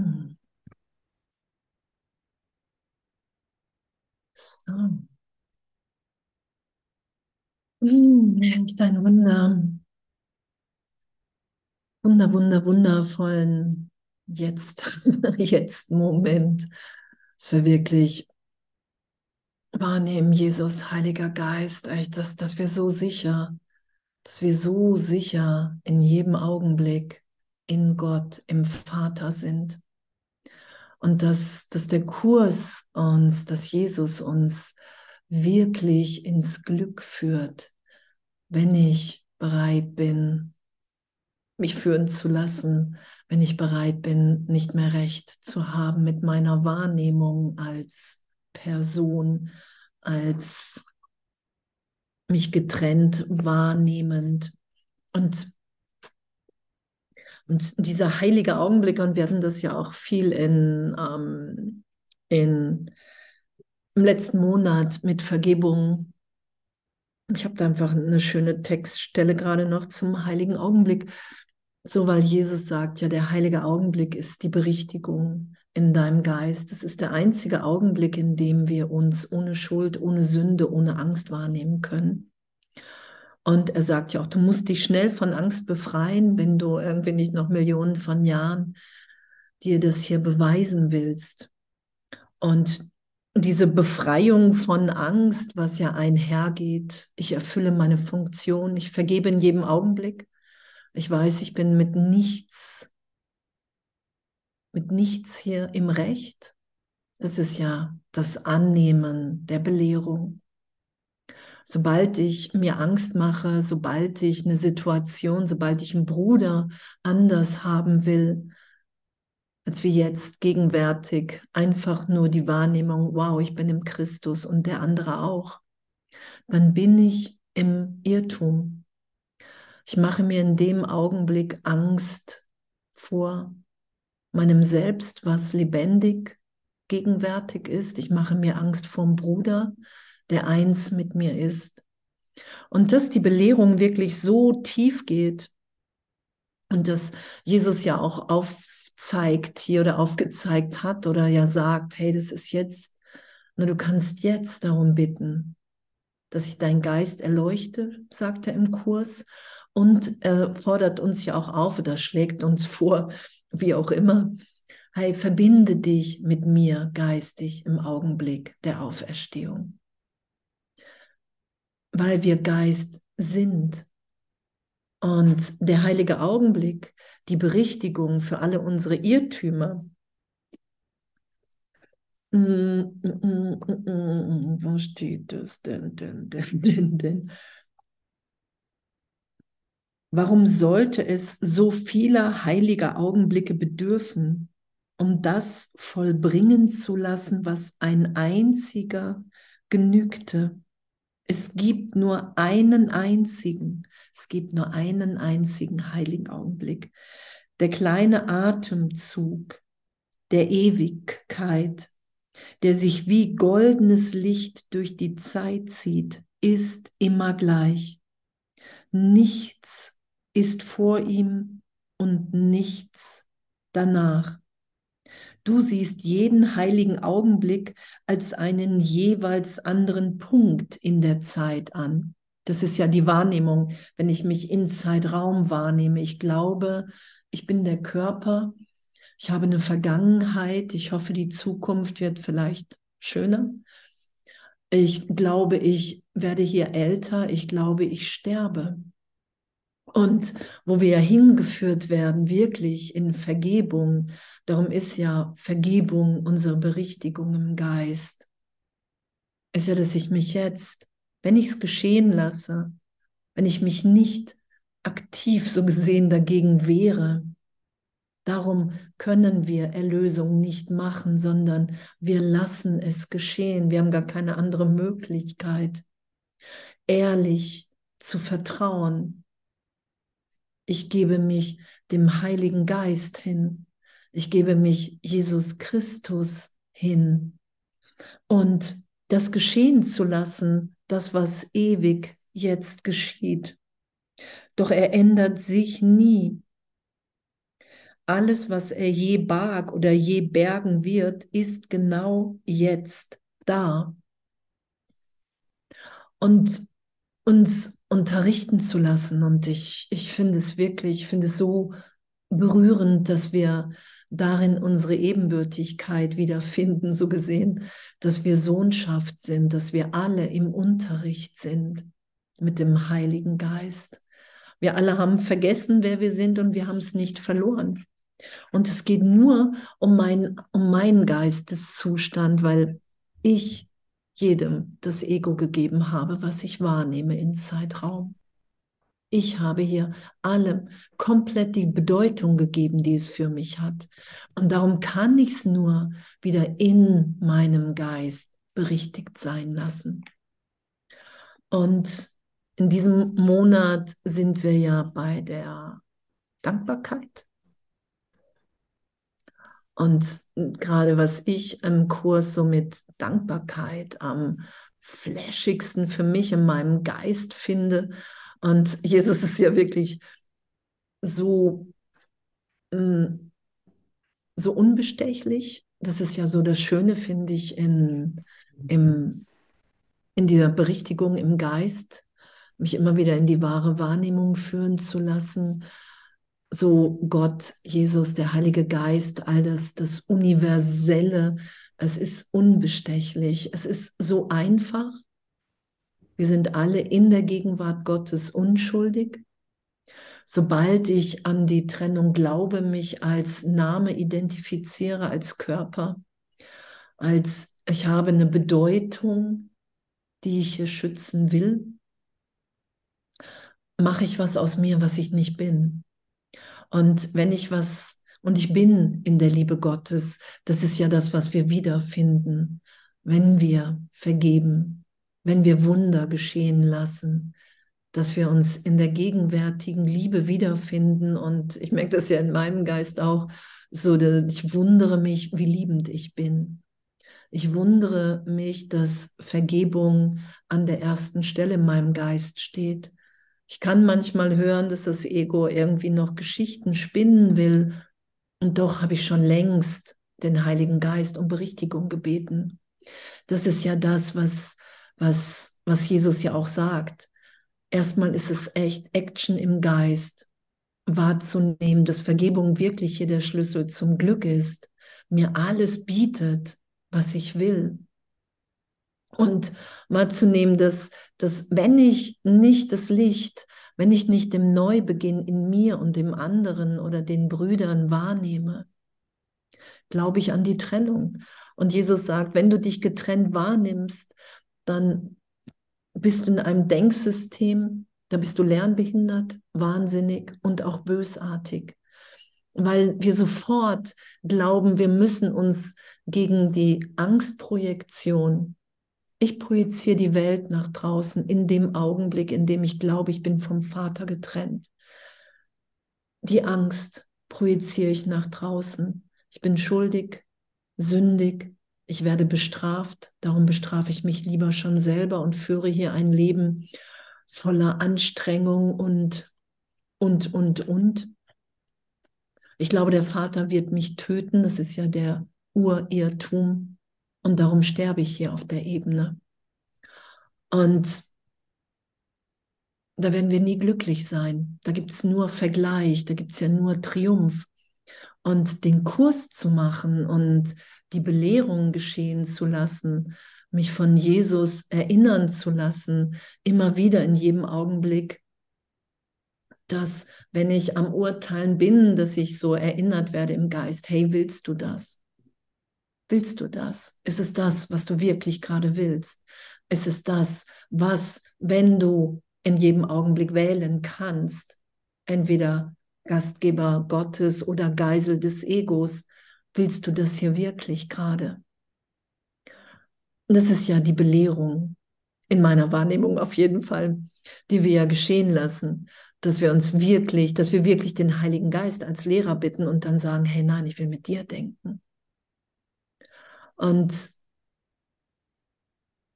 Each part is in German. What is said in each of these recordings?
Hm. So. Hm, deine Wunder, wunder, wunder, wundervollen Jetzt, jetzt Moment, dass wir wirklich wahrnehmen, Jesus, Heiliger Geist, echt, dass, dass wir so sicher, dass wir so sicher in jedem Augenblick in Gott, im Vater sind. Und dass, dass der Kurs uns, dass Jesus uns wirklich ins Glück führt, wenn ich bereit bin, mich führen zu lassen, wenn ich bereit bin, nicht mehr recht zu haben mit meiner Wahrnehmung als Person, als mich getrennt wahrnehmend. Und, und dieser heilige Augenblick, und wir hatten das ja auch viel in, ähm, in, im letzten Monat mit Vergebung. Ich habe da einfach eine schöne Textstelle gerade noch zum heiligen Augenblick. So, weil Jesus sagt, ja, der heilige Augenblick ist die Berichtigung in deinem Geist. Es ist der einzige Augenblick, in dem wir uns ohne Schuld, ohne Sünde, ohne Angst wahrnehmen können. Und er sagt ja auch, du musst dich schnell von Angst befreien, wenn du irgendwie nicht noch Millionen von Jahren dir das hier beweisen willst. Und diese Befreiung von Angst, was ja einhergeht, ich erfülle meine Funktion, ich vergebe in jedem Augenblick. Ich weiß, ich bin mit nichts mit nichts hier im Recht. Das ist ja das Annehmen der Belehrung. Sobald ich mir Angst mache, sobald ich eine Situation, sobald ich einen Bruder anders haben will, als wie jetzt gegenwärtig, einfach nur die Wahrnehmung, wow, ich bin im Christus und der andere auch, dann bin ich im Irrtum. Ich mache mir in dem Augenblick Angst vor meinem Selbst, was lebendig gegenwärtig ist. Ich mache mir Angst vom Bruder, der eins mit mir ist. Und dass die Belehrung wirklich so tief geht und dass Jesus ja auch aufzeigt hier oder aufgezeigt hat oder ja sagt, hey, das ist jetzt, na, du kannst jetzt darum bitten, dass ich deinen Geist erleuchte, sagt er im Kurs und äh, fordert uns ja auch auf oder schlägt uns vor, wie auch immer, hey, verbinde dich mit mir geistig im Augenblick der Auferstehung. Weil wir Geist sind. Und der heilige Augenblick, die Berichtigung für alle unsere Irrtümer, mm, mm, mm, wo steht das denn, denn, denn, denn, denn? Warum sollte es so vieler heiliger Augenblicke bedürfen, um das vollbringen zu lassen, was ein einziger genügte? Es gibt nur einen einzigen, es gibt nur einen einzigen heiligen Augenblick. Der kleine Atemzug der Ewigkeit, der sich wie goldenes Licht durch die Zeit zieht, ist immer gleich. Nichts ist vor ihm und nichts danach. Du siehst jeden heiligen Augenblick als einen jeweils anderen Punkt in der Zeit an. Das ist ja die Wahrnehmung, wenn ich mich in Zeitraum wahrnehme. Ich glaube, ich bin der Körper, ich habe eine Vergangenheit, ich hoffe, die Zukunft wird vielleicht schöner. Ich glaube, ich werde hier älter, ich glaube, ich sterbe. Und wo wir ja hingeführt werden, wirklich in Vergebung, darum ist ja Vergebung unsere Berichtigung im Geist, ist ja, dass ich mich jetzt, wenn ich es geschehen lasse, wenn ich mich nicht aktiv so gesehen dagegen wehre, darum können wir Erlösung nicht machen, sondern wir lassen es geschehen. Wir haben gar keine andere Möglichkeit, ehrlich zu vertrauen, ich gebe mich dem Heiligen Geist hin. Ich gebe mich Jesus Christus hin. Und das geschehen zu lassen, das, was ewig jetzt geschieht. Doch er ändert sich nie. alles, was er je barg oder je bergen wird, ist genau jetzt da. Und uns unterrichten zu lassen. Und ich, ich finde es wirklich, ich finde es so berührend, dass wir darin unsere Ebenbürtigkeit wiederfinden, so gesehen, dass wir Sohnschaft sind, dass wir alle im Unterricht sind mit dem Heiligen Geist. Wir alle haben vergessen, wer wir sind und wir haben es nicht verloren. Und es geht nur um, mein, um meinen Geisteszustand, weil ich jedem das Ego gegeben habe, was ich wahrnehme in Zeitraum. Ich habe hier allem komplett die Bedeutung gegeben, die es für mich hat. Und darum kann ich es nur wieder in meinem Geist berichtigt sein lassen. Und in diesem Monat sind wir ja bei der Dankbarkeit. Und gerade was ich im Kurs so mit Dankbarkeit am flashigsten für mich in meinem Geist finde. Und Jesus ist ja wirklich so, mm, so unbestechlich. Das ist ja so das Schöne, finde ich, in, im, in der Berichtigung im Geist, mich immer wieder in die wahre Wahrnehmung führen zu lassen so Gott, Jesus, der Heilige Geist, all das, das Universelle, es ist unbestechlich, es ist so einfach. Wir sind alle in der Gegenwart Gottes unschuldig. Sobald ich an die Trennung glaube, mich als Name identifiziere, als Körper, als ich habe eine Bedeutung, die ich hier schützen will, mache ich was aus mir, was ich nicht bin. Und wenn ich was, und ich bin in der Liebe Gottes, das ist ja das, was wir wiederfinden, wenn wir vergeben, wenn wir Wunder geschehen lassen, dass wir uns in der gegenwärtigen Liebe wiederfinden. Und ich merke das ja in meinem Geist auch, so, ich wundere mich, wie liebend ich bin. Ich wundere mich, dass Vergebung an der ersten Stelle in meinem Geist steht. Ich kann manchmal hören, dass das Ego irgendwie noch Geschichten spinnen will. Und doch habe ich schon längst den Heiligen Geist um Berichtigung gebeten. Das ist ja das, was, was, was Jesus ja auch sagt. Erstmal ist es echt Action im Geist wahrzunehmen, dass Vergebung wirklich hier der Schlüssel zum Glück ist, mir alles bietet, was ich will und wahrzunehmen, dass, dass wenn ich nicht das Licht, wenn ich nicht den Neubeginn in mir und dem anderen oder den Brüdern wahrnehme, glaube ich an die Trennung. Und Jesus sagt, wenn du dich getrennt wahrnimmst, dann bist du in einem Denksystem, da bist du lernbehindert, wahnsinnig und auch bösartig, weil wir sofort glauben, wir müssen uns gegen die Angstprojektion ich projiziere die Welt nach draußen in dem Augenblick, in dem ich glaube, ich bin vom Vater getrennt. Die Angst projiziere ich nach draußen. Ich bin schuldig, sündig, ich werde bestraft, darum bestrafe ich mich lieber schon selber und führe hier ein Leben voller Anstrengung und, und, und, und. Ich glaube, der Vater wird mich töten, das ist ja der Urirrtum. Und darum sterbe ich hier auf der Ebene. Und da werden wir nie glücklich sein. Da gibt es nur Vergleich, da gibt es ja nur Triumph. Und den Kurs zu machen und die Belehrung geschehen zu lassen, mich von Jesus erinnern zu lassen, immer wieder in jedem Augenblick, dass wenn ich am Urteilen bin, dass ich so erinnert werde im Geist, hey, willst du das? Willst du das? Ist es das, was du wirklich gerade willst? Ist es das, was, wenn du in jedem Augenblick wählen kannst, entweder Gastgeber Gottes oder Geisel des Egos, willst du das hier wirklich gerade? Das ist ja die Belehrung, in meiner Wahrnehmung auf jeden Fall, die wir ja geschehen lassen, dass wir uns wirklich, dass wir wirklich den Heiligen Geist als Lehrer bitten und dann sagen, hey nein, ich will mit dir denken. Und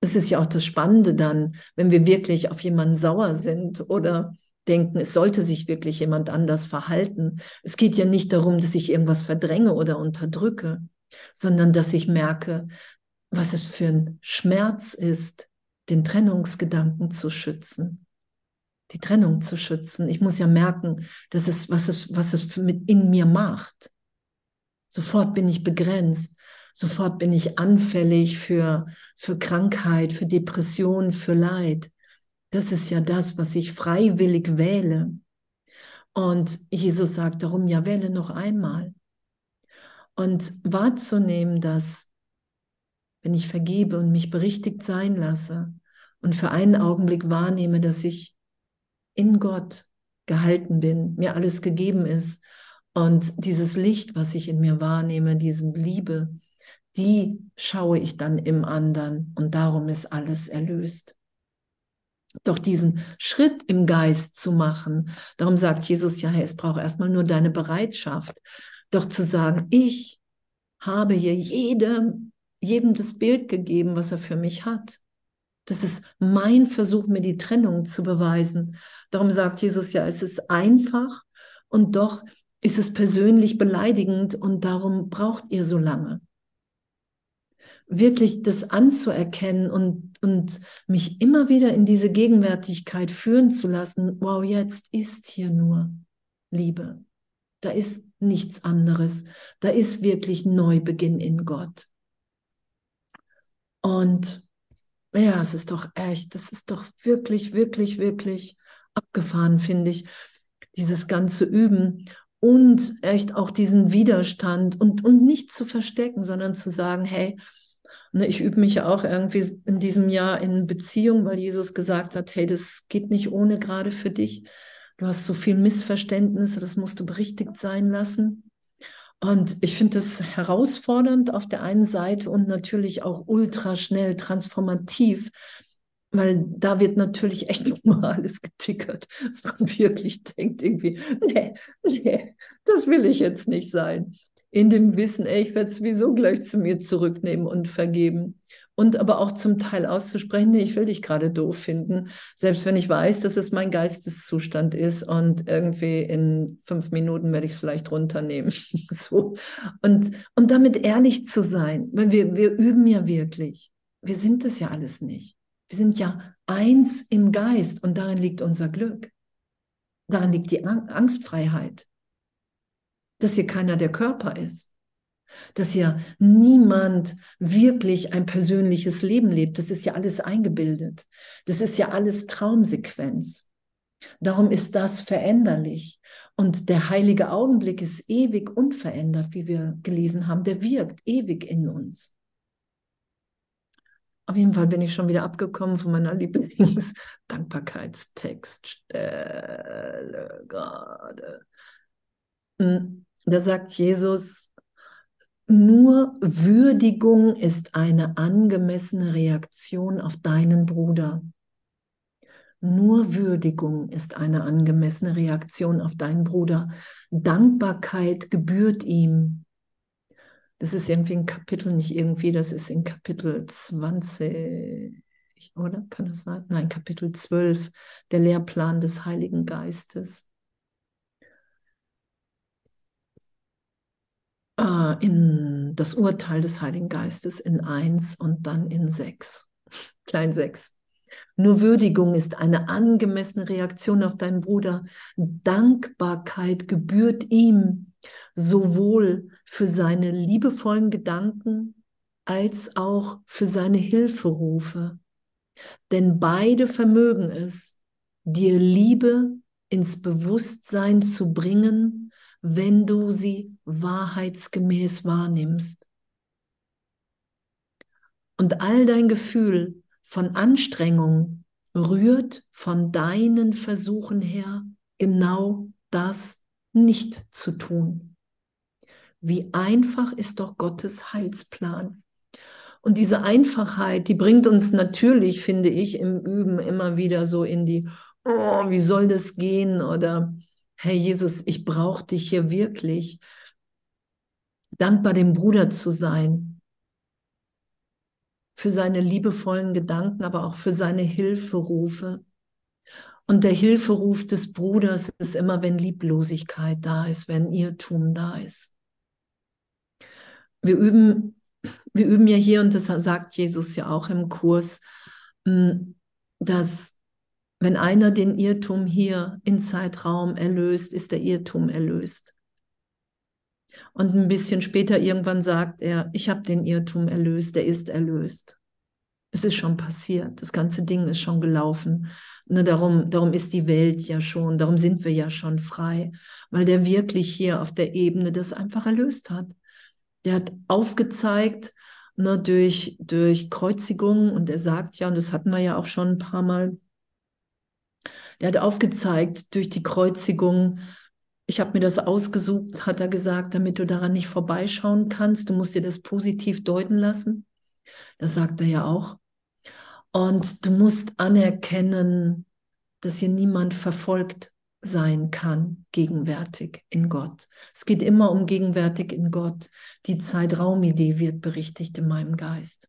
es ist ja auch das Spannende dann, wenn wir wirklich auf jemanden sauer sind oder denken, es sollte sich wirklich jemand anders verhalten. Es geht ja nicht darum, dass ich irgendwas verdränge oder unterdrücke, sondern dass ich merke, was es für ein Schmerz ist, den Trennungsgedanken zu schützen, die Trennung zu schützen. Ich muss ja merken, dass es, was es, was es in mir macht. Sofort bin ich begrenzt. Sofort bin ich anfällig für, für Krankheit, für Depression, für Leid. Das ist ja das, was ich freiwillig wähle. Und Jesus sagt darum, ja, wähle noch einmal. Und wahrzunehmen, dass, wenn ich vergebe und mich berichtigt sein lasse und für einen Augenblick wahrnehme, dass ich in Gott gehalten bin, mir alles gegeben ist und dieses Licht, was ich in mir wahrnehme, diese Liebe, die schaue ich dann im anderen und darum ist alles erlöst. Doch diesen Schritt im Geist zu machen, darum sagt Jesus ja, es braucht erstmal nur deine Bereitschaft, doch zu sagen, ich habe hier jedem, jedem das Bild gegeben, was er für mich hat. Das ist mein Versuch, mir die Trennung zu beweisen. Darum sagt Jesus ja, es ist einfach und doch ist es persönlich beleidigend und darum braucht ihr so lange. Wirklich das anzuerkennen und, und mich immer wieder in diese Gegenwärtigkeit führen zu lassen, wow, jetzt ist hier nur Liebe. Da ist nichts anderes. Da ist wirklich Neubeginn in Gott. Und ja, es ist doch echt, das ist doch wirklich, wirklich, wirklich abgefahren, finde ich, dieses ganze Üben und echt auch diesen Widerstand und, und nicht zu verstecken, sondern zu sagen, hey, ich übe mich ja auch irgendwie in diesem Jahr in Beziehung, weil Jesus gesagt hat, hey, das geht nicht ohne gerade für dich. Du hast so viel Missverständnisse, das musst du berichtigt sein lassen. Und ich finde das herausfordernd auf der einen Seite und natürlich auch ultra schnell transformativ, weil da wird natürlich echt nochmal alles getickert, dass man wirklich denkt, irgendwie, nee, nee, das will ich jetzt nicht sein. In dem Wissen, ey, ich werde es sowieso gleich zu mir zurücknehmen und vergeben. Und aber auch zum Teil auszusprechen, nee, ich will dich gerade doof finden, selbst wenn ich weiß, dass es mein Geisteszustand ist und irgendwie in fünf Minuten werde ich es vielleicht runternehmen. so. Und, und damit ehrlich zu sein, weil wir, wir üben ja wirklich. Wir sind es ja alles nicht. Wir sind ja eins im Geist und darin liegt unser Glück. Darin liegt die Angstfreiheit, dass hier keiner der Körper ist, dass hier niemand wirklich ein persönliches Leben lebt. Das ist ja alles eingebildet. Das ist ja alles Traumsequenz. Darum ist das veränderlich. Und der heilige Augenblick ist ewig unverändert, wie wir gelesen haben. Der wirkt ewig in uns. Auf jeden Fall bin ich schon wieder abgekommen von meiner Lieblingsdankbarkeitstextstelle gerade. Da sagt Jesus, nur Würdigung ist eine angemessene Reaktion auf deinen Bruder. Nur Würdigung ist eine angemessene Reaktion auf deinen Bruder. Dankbarkeit gebührt ihm. Das ist irgendwie ein Kapitel, nicht irgendwie, das ist in Kapitel 20, oder? Kann das sein? Nein, Kapitel 12, der Lehrplan des Heiligen Geistes. In das Urteil des Heiligen Geistes in 1 und dann in 6, klein 6. Nur Würdigung ist eine angemessene Reaktion auf deinen Bruder. Dankbarkeit gebührt ihm sowohl für seine liebevollen Gedanken als auch für seine Hilferufe. Denn beide vermögen es, dir Liebe ins Bewusstsein zu bringen, wenn du sie wahrheitsgemäß wahrnimmst. Und all dein Gefühl von Anstrengung rührt von deinen Versuchen her, genau das nicht zu tun. Wie einfach ist doch Gottes Heilsplan. Und diese Einfachheit, die bringt uns natürlich, finde ich, im Üben immer wieder so in die, oh, wie soll das gehen? Oder, hey Jesus, ich brauche dich hier wirklich. Dankbar dem Bruder zu sein, für seine liebevollen Gedanken, aber auch für seine Hilferufe. Und der Hilferuf des Bruders ist immer, wenn Lieblosigkeit da ist, wenn Irrtum da ist. Wir üben, wir üben ja hier, und das sagt Jesus ja auch im Kurs, hm, dass wenn einer den Irrtum hier in Zeitraum erlöst, ist der Irrtum erlöst. Und ein bisschen später irgendwann sagt er, ich habe den Irrtum erlöst, der ist erlöst. Es ist schon passiert, das ganze Ding ist schon gelaufen. Nur darum, darum ist die Welt ja schon, darum sind wir ja schon frei, weil der wirklich hier auf der Ebene das einfach erlöst hat. Der hat aufgezeigt, ne, durch, durch Kreuzigung, und er sagt ja, und das hatten wir ja auch schon ein paar Mal, der hat aufgezeigt durch die Kreuzigung, ich habe mir das ausgesucht, hat er gesagt, damit du daran nicht vorbeischauen kannst, du musst dir das positiv deuten lassen. Das sagt er ja auch. Und du musst anerkennen, dass hier niemand verfolgt sein kann, gegenwärtig in Gott. Es geht immer um gegenwärtig in Gott. Die Zeitraumidee wird berichtigt in meinem Geist.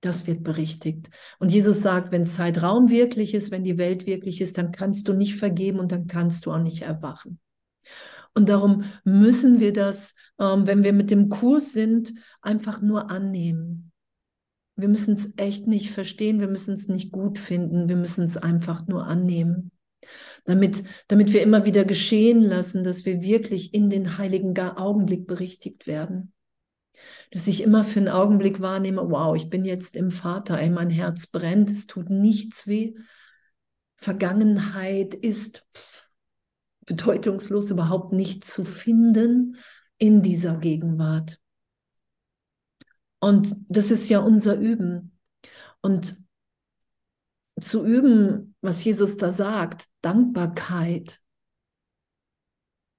Das wird berichtigt. Und Jesus sagt, wenn Zeitraum wirklich ist, wenn die Welt wirklich ist, dann kannst du nicht vergeben und dann kannst du auch nicht erwachen. Und darum müssen wir das, ähm, wenn wir mit dem Kurs sind, einfach nur annehmen. Wir müssen es echt nicht verstehen, wir müssen es nicht gut finden, wir müssen es einfach nur annehmen. Damit, damit wir immer wieder geschehen lassen, dass wir wirklich in den heiligen Augenblick berichtigt werden dass ich immer für einen Augenblick wahrnehme, wow, ich bin jetzt im Vater, ey, mein Herz brennt, es tut nichts weh. Vergangenheit ist bedeutungslos überhaupt nicht zu finden in dieser Gegenwart. Und das ist ja unser Üben. Und zu üben, was Jesus da sagt, Dankbarkeit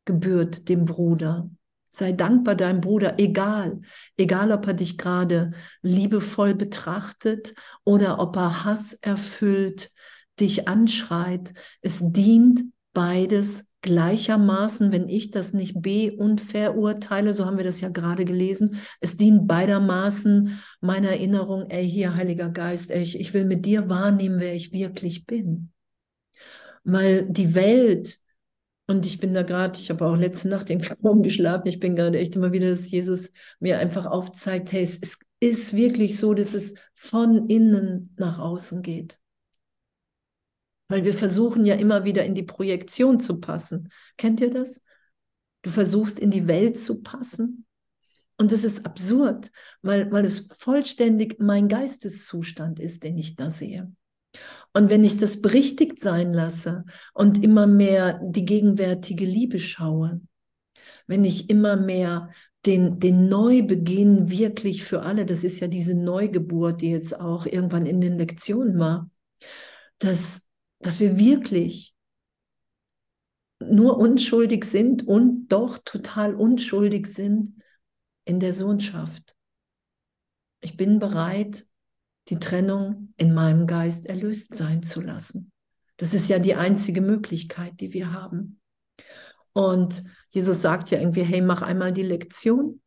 gebührt dem Bruder. Sei dankbar deinem Bruder, egal, egal ob er dich gerade liebevoll betrachtet oder ob er Hass erfüllt dich anschreit. Es dient beides gleichermaßen, wenn ich das nicht be- und verurteile, so haben wir das ja gerade gelesen, es dient beidermaßen meiner Erinnerung, ey, hier, Heiliger Geist, ey, ich, ich will mit dir wahrnehmen, wer ich wirklich bin. Weil die Welt und ich bin da gerade, ich habe auch letzte Nacht irgendwie kaum geschlafen. Ich bin gerade echt immer wieder, dass Jesus mir einfach aufzeigt, hey, es ist wirklich so, dass es von innen nach außen geht. Weil wir versuchen ja immer wieder in die Projektion zu passen. Kennt ihr das? Du versuchst in die Welt zu passen. Und das ist absurd, weil, weil es vollständig mein Geisteszustand ist, den ich da sehe. Und wenn ich das berichtigt sein lasse und immer mehr die gegenwärtige Liebe schaue, wenn ich immer mehr den, den Neubeginn wirklich für alle, das ist ja diese Neugeburt, die jetzt auch irgendwann in den Lektionen war, dass, dass wir wirklich nur unschuldig sind und doch total unschuldig sind in der Sohnschaft. Ich bin bereit, die Trennung in meinem Geist erlöst sein zu lassen. Das ist ja die einzige Möglichkeit, die wir haben. Und Jesus sagt ja irgendwie, hey, mach einmal die Lektion.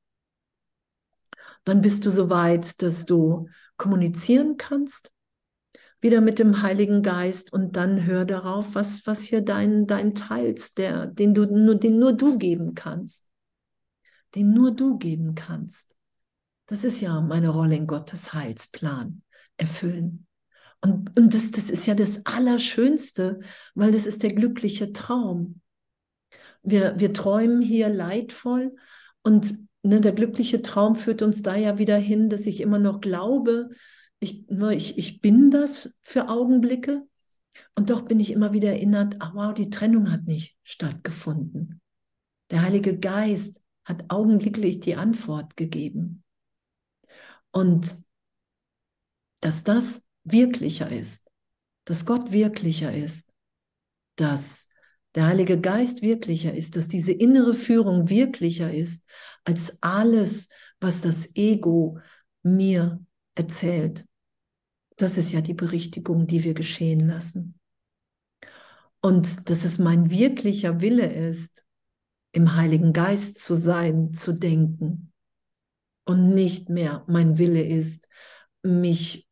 Dann bist du so weit, dass du kommunizieren kannst, wieder mit dem Heiligen Geist und dann hör darauf, was, was hier dein, dein teilst, der, den, du, nur, den nur du geben kannst. Den nur du geben kannst. Das ist ja meine Rolle in Gottes Heilsplan erfüllen. Und, und das, das ist ja das Allerschönste, weil das ist der glückliche Traum. Wir, wir träumen hier leidvoll und ne, der glückliche Traum führt uns da ja wieder hin, dass ich immer noch glaube, ich, ich, ich bin das für Augenblicke und doch bin ich immer wieder erinnert, ach wow, die Trennung hat nicht stattgefunden. Der Heilige Geist hat augenblicklich die Antwort gegeben. Und dass das wirklicher ist, dass Gott wirklicher ist, dass der Heilige Geist wirklicher ist, dass diese innere Führung wirklicher ist als alles, was das Ego mir erzählt. Das ist ja die Berichtigung, die wir geschehen lassen. Und dass es mein wirklicher Wille ist, im Heiligen Geist zu sein, zu denken. Und nicht mehr mein Wille ist, mich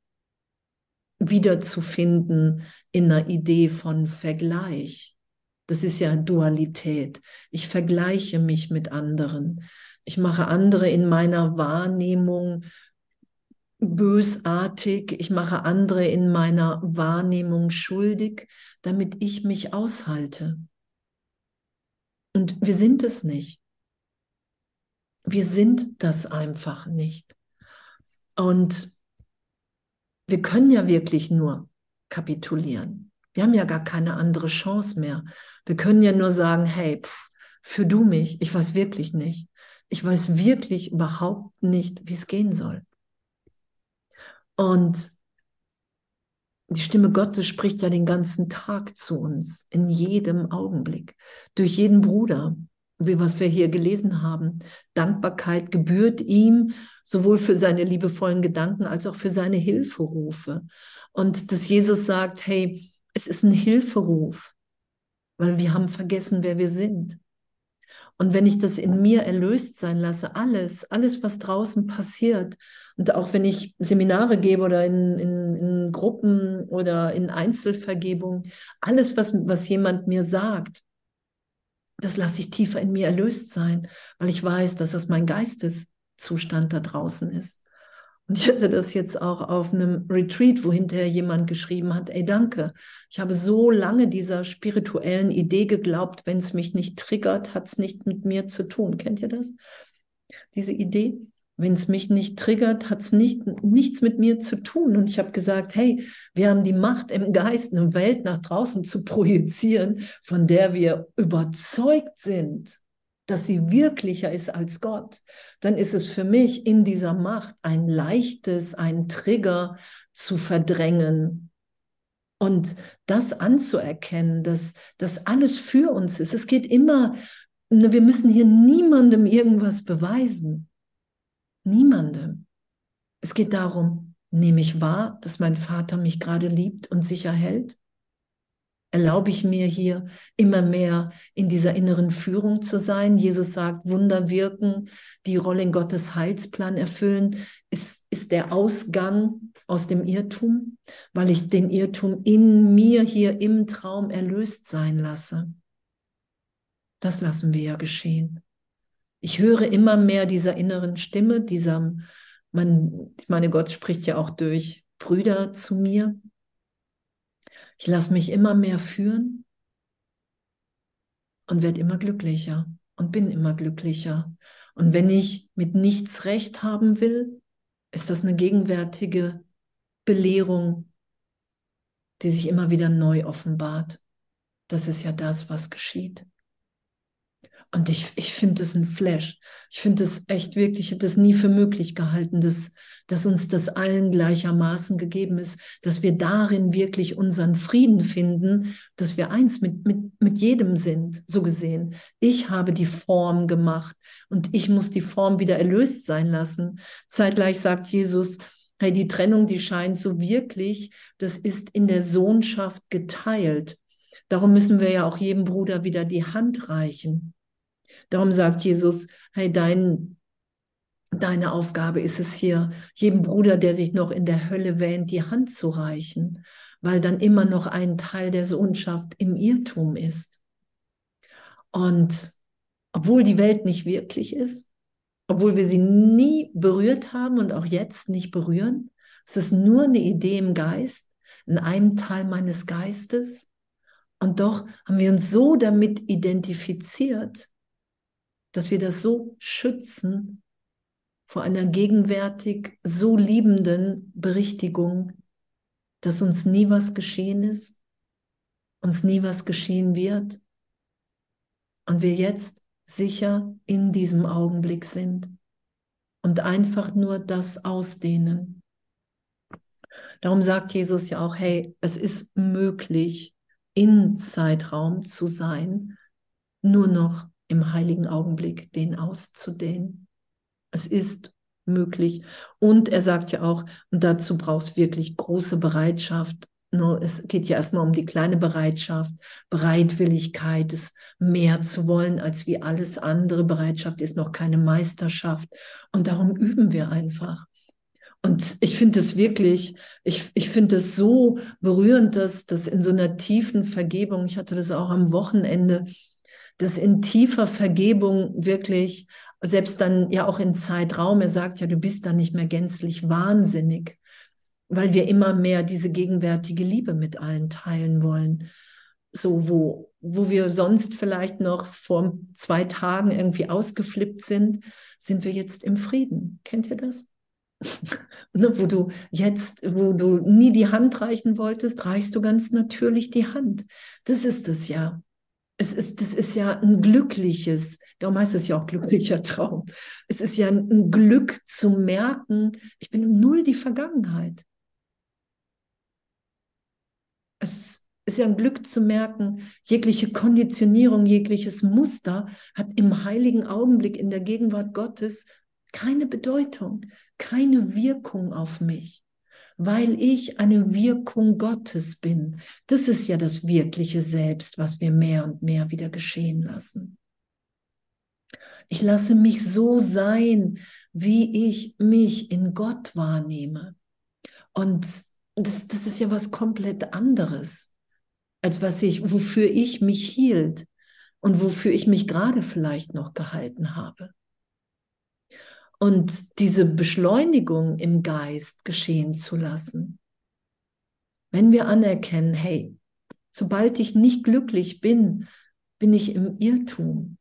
wiederzufinden in einer Idee von Vergleich. Das ist ja Dualität. Ich vergleiche mich mit anderen. Ich mache andere in meiner Wahrnehmung bösartig. Ich mache andere in meiner Wahrnehmung schuldig, damit ich mich aushalte. Und wir sind es nicht. Wir sind das einfach nicht. Und wir können ja wirklich nur kapitulieren. Wir haben ja gar keine andere Chance mehr. Wir können ja nur sagen, hey, pff, für du mich, ich weiß wirklich nicht. Ich weiß wirklich überhaupt nicht, wie es gehen soll. Und die Stimme Gottes spricht ja den ganzen Tag zu uns, in jedem Augenblick, durch jeden Bruder, wie was wir hier gelesen haben. Dankbarkeit gebührt ihm sowohl für seine liebevollen Gedanken als auch für seine Hilferufe. Und dass Jesus sagt, hey, es ist ein Hilferuf, weil wir haben vergessen, wer wir sind. Und wenn ich das in mir erlöst sein lasse, alles, alles, was draußen passiert, und auch wenn ich Seminare gebe oder in, in, in Gruppen oder in Einzelvergebung, alles, was, was jemand mir sagt, das lasse ich tiefer in mir erlöst sein, weil ich weiß, dass das mein Geisteszustand da draußen ist. Und ich hatte das jetzt auch auf einem Retreat, wo hinterher jemand geschrieben hat, ey, danke, ich habe so lange dieser spirituellen Idee geglaubt, wenn es mich nicht triggert, hat es nicht mit mir zu tun. Kennt ihr das? Diese Idee? Wenn es mich nicht triggert, hat es nicht, nichts mit mir zu tun. Und ich habe gesagt, hey, wir haben die Macht im Geist, eine Welt nach draußen zu projizieren, von der wir überzeugt sind, dass sie wirklicher ist als Gott. Dann ist es für mich in dieser Macht ein leichtes, ein Trigger zu verdrängen, und das anzuerkennen, dass das alles für uns ist. Es geht immer, wir müssen hier niemandem irgendwas beweisen. Niemandem. Es geht darum, nehme ich wahr, dass mein Vater mich gerade liebt und sicher hält? Erlaube ich mir hier immer mehr in dieser inneren Führung zu sein? Jesus sagt, Wunder wirken, die Rolle in Gottes Heilsplan erfüllen, ist, ist der Ausgang aus dem Irrtum, weil ich den Irrtum in mir hier im Traum erlöst sein lasse. Das lassen wir ja geschehen ich höre immer mehr dieser inneren Stimme, dieser, man, meine, Gott spricht ja auch durch Brüder zu mir. Ich lasse mich immer mehr führen und werde immer glücklicher und bin immer glücklicher. Und wenn ich mit nichts recht haben will, ist das eine gegenwärtige Belehrung, die sich immer wieder neu offenbart. Das ist ja das, was geschieht. Und ich, ich finde das ein Flash. Ich finde das echt wirklich, ich hätte das nie für möglich gehalten, dass, dass uns das allen gleichermaßen gegeben ist, dass wir darin wirklich unseren Frieden finden, dass wir eins mit, mit, mit jedem sind, so gesehen. Ich habe die Form gemacht und ich muss die Form wieder erlöst sein lassen. Zeitgleich sagt Jesus, hey, die Trennung, die scheint so wirklich, das ist in der Sohnschaft geteilt. Darum müssen wir ja auch jedem Bruder wieder die Hand reichen. Darum sagt Jesus, hey, dein, deine Aufgabe ist es hier, jedem Bruder, der sich noch in der Hölle wähnt, die Hand zu reichen, weil dann immer noch ein Teil der Sohnschaft im Irrtum ist. Und obwohl die Welt nicht wirklich ist, obwohl wir sie nie berührt haben und auch jetzt nicht berühren, es ist nur eine Idee im Geist, in einem Teil meines Geistes. Und doch haben wir uns so damit identifiziert, dass wir das so schützen vor einer gegenwärtig so liebenden Berichtigung, dass uns nie was geschehen ist, uns nie was geschehen wird und wir jetzt sicher in diesem Augenblick sind und einfach nur das ausdehnen. Darum sagt Jesus ja auch, hey, es ist möglich, in Zeitraum zu sein, nur noch im heiligen Augenblick den auszudehnen. Es ist möglich. Und er sagt ja auch, und dazu brauchst wirklich große Bereitschaft. Es geht ja erstmal um die kleine Bereitschaft, Bereitwilligkeit, es mehr zu wollen als wie alles andere. Bereitschaft ist noch keine Meisterschaft. Und darum üben wir einfach. Und ich finde es wirklich, ich, ich finde es so berührend, dass das in so einer tiefen Vergebung, ich hatte das auch am Wochenende, dass in tiefer Vergebung wirklich, selbst dann ja auch in Zeitraum, er sagt ja, du bist da nicht mehr gänzlich wahnsinnig, weil wir immer mehr diese gegenwärtige Liebe mit allen teilen wollen. So, wo, wo wir sonst vielleicht noch vor zwei Tagen irgendwie ausgeflippt sind, sind wir jetzt im Frieden. Kennt ihr das? ne, wo du jetzt, wo du nie die Hand reichen wolltest, reichst du ganz natürlich die Hand. Das ist es ja. Es ist, das ist ja ein glückliches, darum heißt es ja auch glücklicher Traum. Es ist ja ein Glück zu merken, ich bin null die Vergangenheit. Es ist ja ein Glück zu merken, jegliche Konditionierung, jegliches Muster hat im heiligen Augenblick in der Gegenwart Gottes keine Bedeutung, keine Wirkung auf mich, weil ich eine Wirkung Gottes bin. Das ist ja das wirkliche Selbst, was wir mehr und mehr wieder geschehen lassen. Ich lasse mich so sein, wie ich mich in Gott wahrnehme. Und das, das ist ja was komplett anderes, als was ich, wofür ich mich hielt und wofür ich mich gerade vielleicht noch gehalten habe. Und diese Beschleunigung im Geist geschehen zu lassen. Wenn wir anerkennen, hey, sobald ich nicht glücklich bin, bin ich im Irrtum.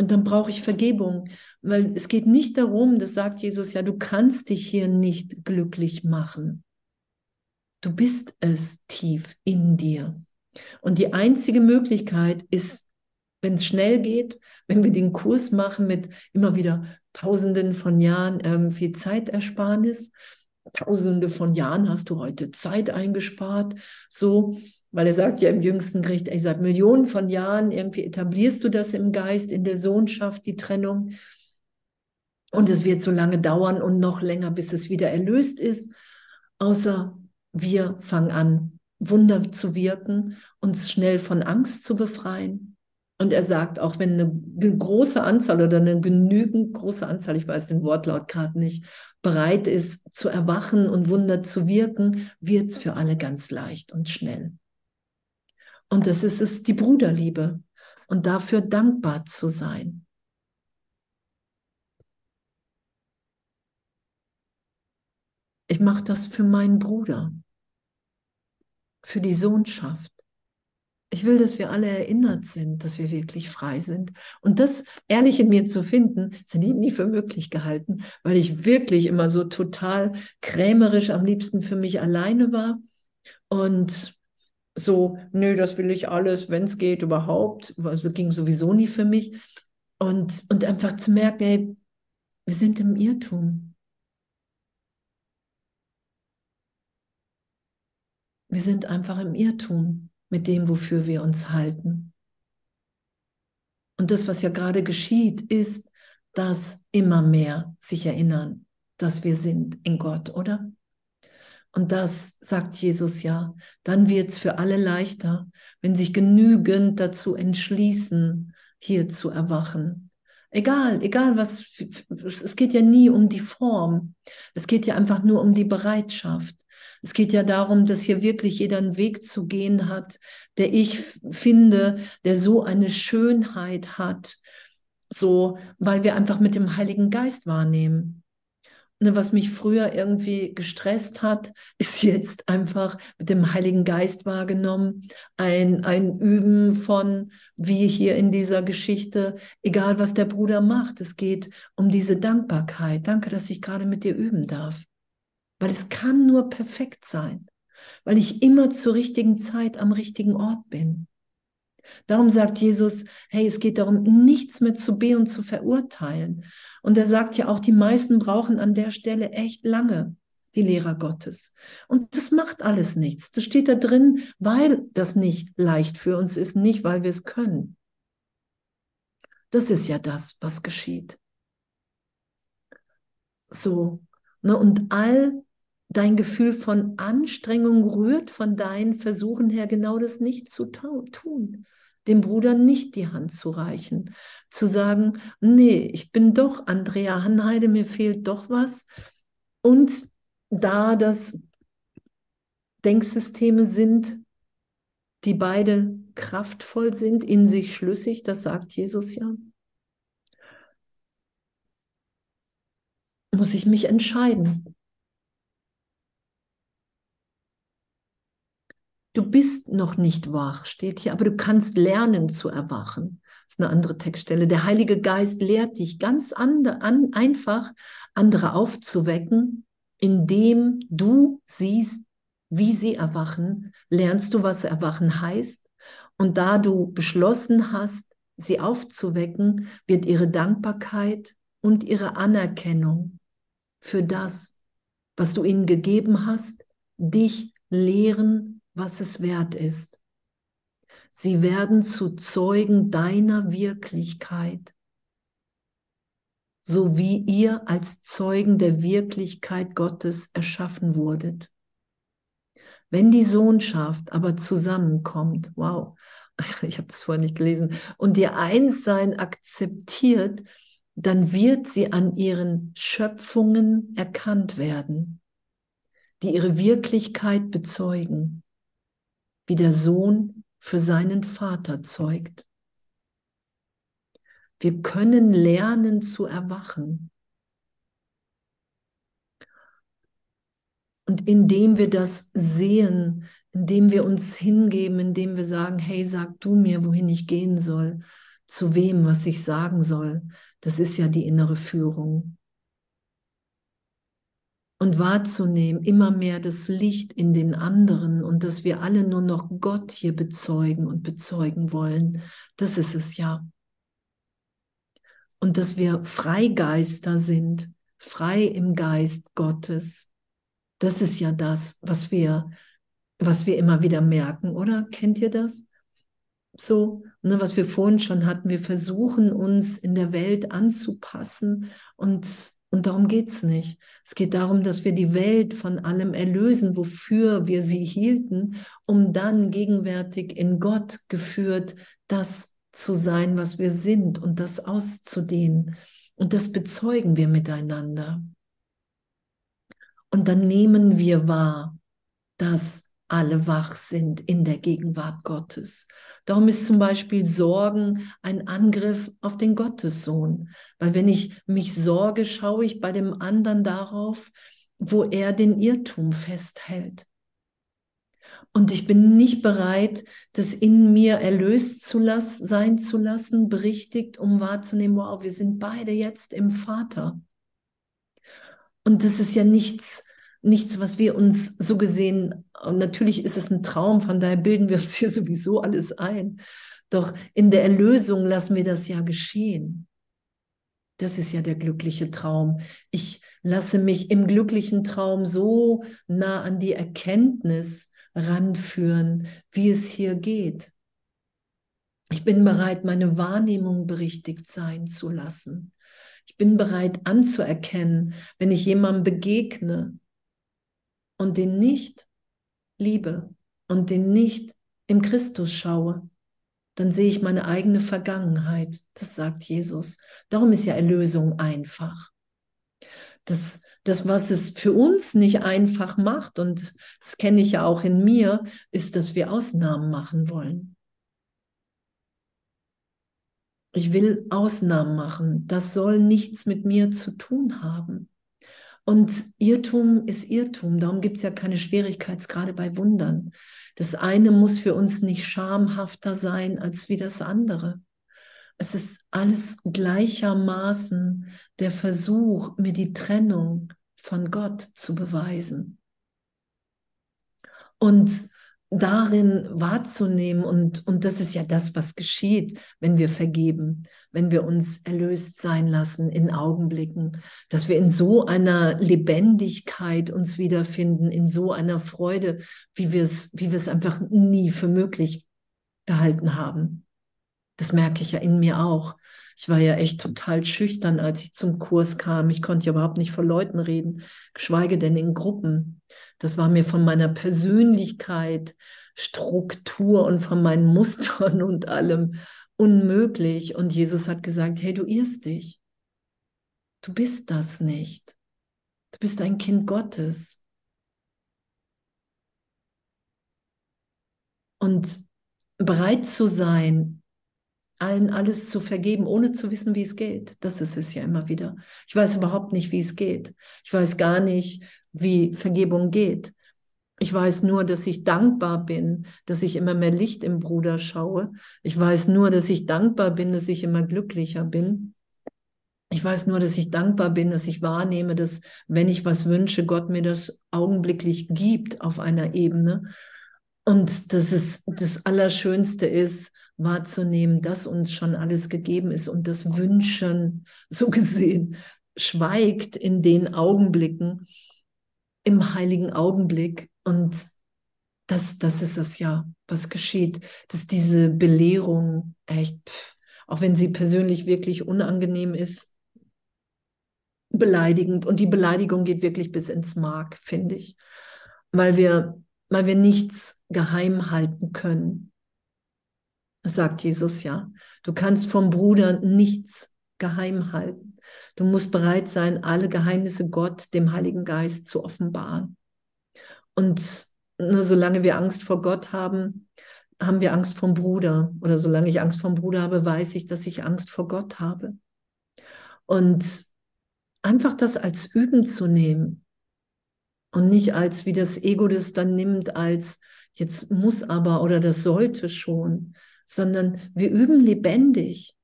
Und dann brauche ich Vergebung, weil es geht nicht darum, das sagt Jesus ja, du kannst dich hier nicht glücklich machen. Du bist es tief in dir. Und die einzige Möglichkeit ist wenn es schnell geht, wenn wir den Kurs machen mit immer wieder Tausenden von Jahren irgendwie Zeitersparnis, Tausende von Jahren hast du heute Zeit eingespart, so, weil er sagt ja im jüngsten Gericht, ey, seit Millionen von Jahren irgendwie etablierst du das im Geist, in der Sohnschaft, die Trennung. Und es wird so lange dauern und noch länger, bis es wieder erlöst ist, außer wir fangen an, Wunder zu wirken, uns schnell von Angst zu befreien, und er sagt, auch wenn eine große Anzahl oder eine genügend große Anzahl, ich weiß den Wortlaut gerade nicht, bereit ist zu erwachen und Wunder zu wirken, wird es für alle ganz leicht und schnell. Und das ist es, die Bruderliebe und dafür dankbar zu sein. Ich mache das für meinen Bruder, für die Sohnschaft. Ich will, dass wir alle erinnert sind, dass wir wirklich frei sind. Und das ehrlich in mir zu finden, hätte ich nie für möglich gehalten, weil ich wirklich immer so total krämerisch am liebsten für mich alleine war. Und so, nö, das will ich alles, wenn es geht, überhaupt. Also ging sowieso nie für mich. Und, und einfach zu merken, ey, wir sind im Irrtum. Wir sind einfach im Irrtum mit dem, wofür wir uns halten. Und das, was ja gerade geschieht, ist, dass immer mehr sich erinnern, dass wir sind in Gott, oder? Und das sagt Jesus ja, dann wird es für alle leichter, wenn sich genügend dazu entschließen, hier zu erwachen. Egal, egal was, es geht ja nie um die Form, es geht ja einfach nur um die Bereitschaft. Es geht ja darum, dass hier wirklich jeder einen Weg zu gehen hat, der ich finde, der so eine Schönheit hat, so, weil wir einfach mit dem Heiligen Geist wahrnehmen. Ne, was mich früher irgendwie gestresst hat, ist jetzt einfach mit dem Heiligen Geist wahrgenommen. Ein, ein Üben von, wie hier in dieser Geschichte, egal was der Bruder macht, es geht um diese Dankbarkeit. Danke, dass ich gerade mit dir üben darf weil es kann nur perfekt sein, weil ich immer zur richtigen Zeit am richtigen Ort bin. Darum sagt Jesus, hey, es geht darum, nichts mehr zu be und zu verurteilen. Und er sagt ja auch, die meisten brauchen an der Stelle echt lange, die Lehrer Gottes. Und das macht alles nichts. Das steht da drin, weil das nicht leicht für uns ist, nicht weil wir es können. Das ist ja das, was geschieht. So, ne, und all dein Gefühl von Anstrengung rührt von deinen Versuchen her, genau das nicht zu tun. Dem Bruder nicht die Hand zu reichen, zu sagen, nee, ich bin doch Andrea Hanheide, mir fehlt doch was. Und da das Denksysteme sind, die beide kraftvoll sind, in sich schlüssig, das sagt Jesus ja, muss ich mich entscheiden. Du bist noch nicht wach, steht hier, aber du kannst lernen zu erwachen. Das ist eine andere Textstelle. Der Heilige Geist lehrt dich ganz andre, an, einfach, andere aufzuwecken, indem du siehst, wie sie erwachen, lernst du, was erwachen heißt. Und da du beschlossen hast, sie aufzuwecken, wird ihre Dankbarkeit und ihre Anerkennung für das, was du ihnen gegeben hast, dich lehren, was es wert ist. Sie werden zu Zeugen deiner Wirklichkeit, so wie ihr als Zeugen der Wirklichkeit Gottes erschaffen wurdet. Wenn die Sohnschaft aber zusammenkommt, wow, ich habe das vorher nicht gelesen, und ihr Einssein akzeptiert, dann wird sie an ihren Schöpfungen erkannt werden, die ihre Wirklichkeit bezeugen, wie der Sohn für seinen Vater zeugt. Wir können lernen zu erwachen. Und indem wir das sehen, indem wir uns hingeben, indem wir sagen, hey, sag du mir, wohin ich gehen soll, zu wem, was ich sagen soll, das ist ja die innere Führung. Und wahrzunehmen, immer mehr das Licht in den anderen und dass wir alle nur noch Gott hier bezeugen und bezeugen wollen, das ist es ja. Und dass wir Freigeister sind, frei im Geist Gottes das ist ja das, was wir, was wir immer wieder merken, oder? Kennt ihr das? So, ne, was wir vorhin schon hatten, wir versuchen uns in der Welt anzupassen und, und darum geht es nicht. Es geht darum, dass wir die Welt von allem erlösen, wofür wir sie hielten, um dann gegenwärtig in Gott geführt, das zu sein, was wir sind und das auszudehnen. Und das bezeugen wir miteinander. Und dann nehmen wir wahr, dass alle wach sind in der Gegenwart Gottes. Darum ist zum Beispiel Sorgen ein Angriff auf den Gottessohn, weil wenn ich mich sorge, schaue ich bei dem anderen darauf, wo er den Irrtum festhält. Und ich bin nicht bereit, das in mir erlöst zu lassen, sein zu lassen, berichtigt, um wahrzunehmen, wow, wir sind beide jetzt im Vater. Und das ist ja nichts, nichts, was wir uns so gesehen, und natürlich ist es ein Traum, von daher bilden wir uns hier sowieso alles ein. Doch in der Erlösung lassen wir das ja geschehen. Das ist ja der glückliche Traum. Ich lasse mich im glücklichen Traum so nah an die Erkenntnis ranführen, wie es hier geht. Ich bin bereit, meine Wahrnehmung berichtigt sein zu lassen. Ich bin bereit anzuerkennen, wenn ich jemandem begegne und den nicht liebe und den nicht im Christus schaue, dann sehe ich meine eigene Vergangenheit. Das sagt Jesus. Darum ist ja Erlösung einfach. Das, das, was es für uns nicht einfach macht, und das kenne ich ja auch in mir, ist, dass wir Ausnahmen machen wollen. Ich will Ausnahmen machen. Das soll nichts mit mir zu tun haben. Und Irrtum ist Irrtum. Darum gibt es ja keine Schwierigkeitsgrade bei Wundern. Das eine muss für uns nicht schamhafter sein als wie das andere. Es ist alles gleichermaßen der Versuch, mir die Trennung von Gott zu beweisen. Und darin wahrzunehmen und, und das ist ja das, was geschieht, wenn wir vergeben, wenn wir uns erlöst sein lassen in Augenblicken, dass wir in so einer Lebendigkeit uns wiederfinden, in so einer Freude, wie wir es, wie wir es einfach nie für möglich gehalten haben. Das merke ich ja in mir auch. Ich war ja echt total schüchtern, als ich zum Kurs kam. Ich konnte ja überhaupt nicht vor Leuten reden, geschweige denn in Gruppen. Das war mir von meiner Persönlichkeit, Struktur und von meinen Mustern und allem unmöglich. Und Jesus hat gesagt, hey, du irrst dich. Du bist das nicht. Du bist ein Kind Gottes. Und bereit zu sein, allen alles zu vergeben, ohne zu wissen, wie es geht. Das ist es ja immer wieder. Ich weiß überhaupt nicht, wie es geht. Ich weiß gar nicht, wie Vergebung geht. Ich weiß nur, dass ich dankbar bin, dass ich immer mehr Licht im Bruder schaue. Ich weiß nur, dass ich dankbar bin, dass ich immer glücklicher bin. Ich weiß nur, dass ich dankbar bin, dass ich wahrnehme, dass wenn ich was wünsche, Gott mir das augenblicklich gibt auf einer Ebene. Und dass es das Allerschönste ist, wahrzunehmen, dass uns schon alles gegeben ist und das Wünschen, so gesehen, schweigt in den Augenblicken, im heiligen Augenblick. Und das, das ist es ja, was geschieht, dass diese Belehrung echt, auch wenn sie persönlich wirklich unangenehm ist, beleidigend. Und die Beleidigung geht wirklich bis ins Mark, finde ich, weil wir, weil wir nichts geheim halten können. Das sagt Jesus ja. Du kannst vom Bruder nichts geheim halten. Du musst bereit sein, alle Geheimnisse Gott, dem Heiligen Geist, zu offenbaren. Und nur solange wir Angst vor Gott haben, haben wir Angst vom Bruder. Oder solange ich Angst vom Bruder habe, weiß ich, dass ich Angst vor Gott habe. Und einfach das als Üben zu nehmen und nicht als, wie das Ego das dann nimmt, als jetzt muss aber oder das sollte schon, sondern wir üben lebendig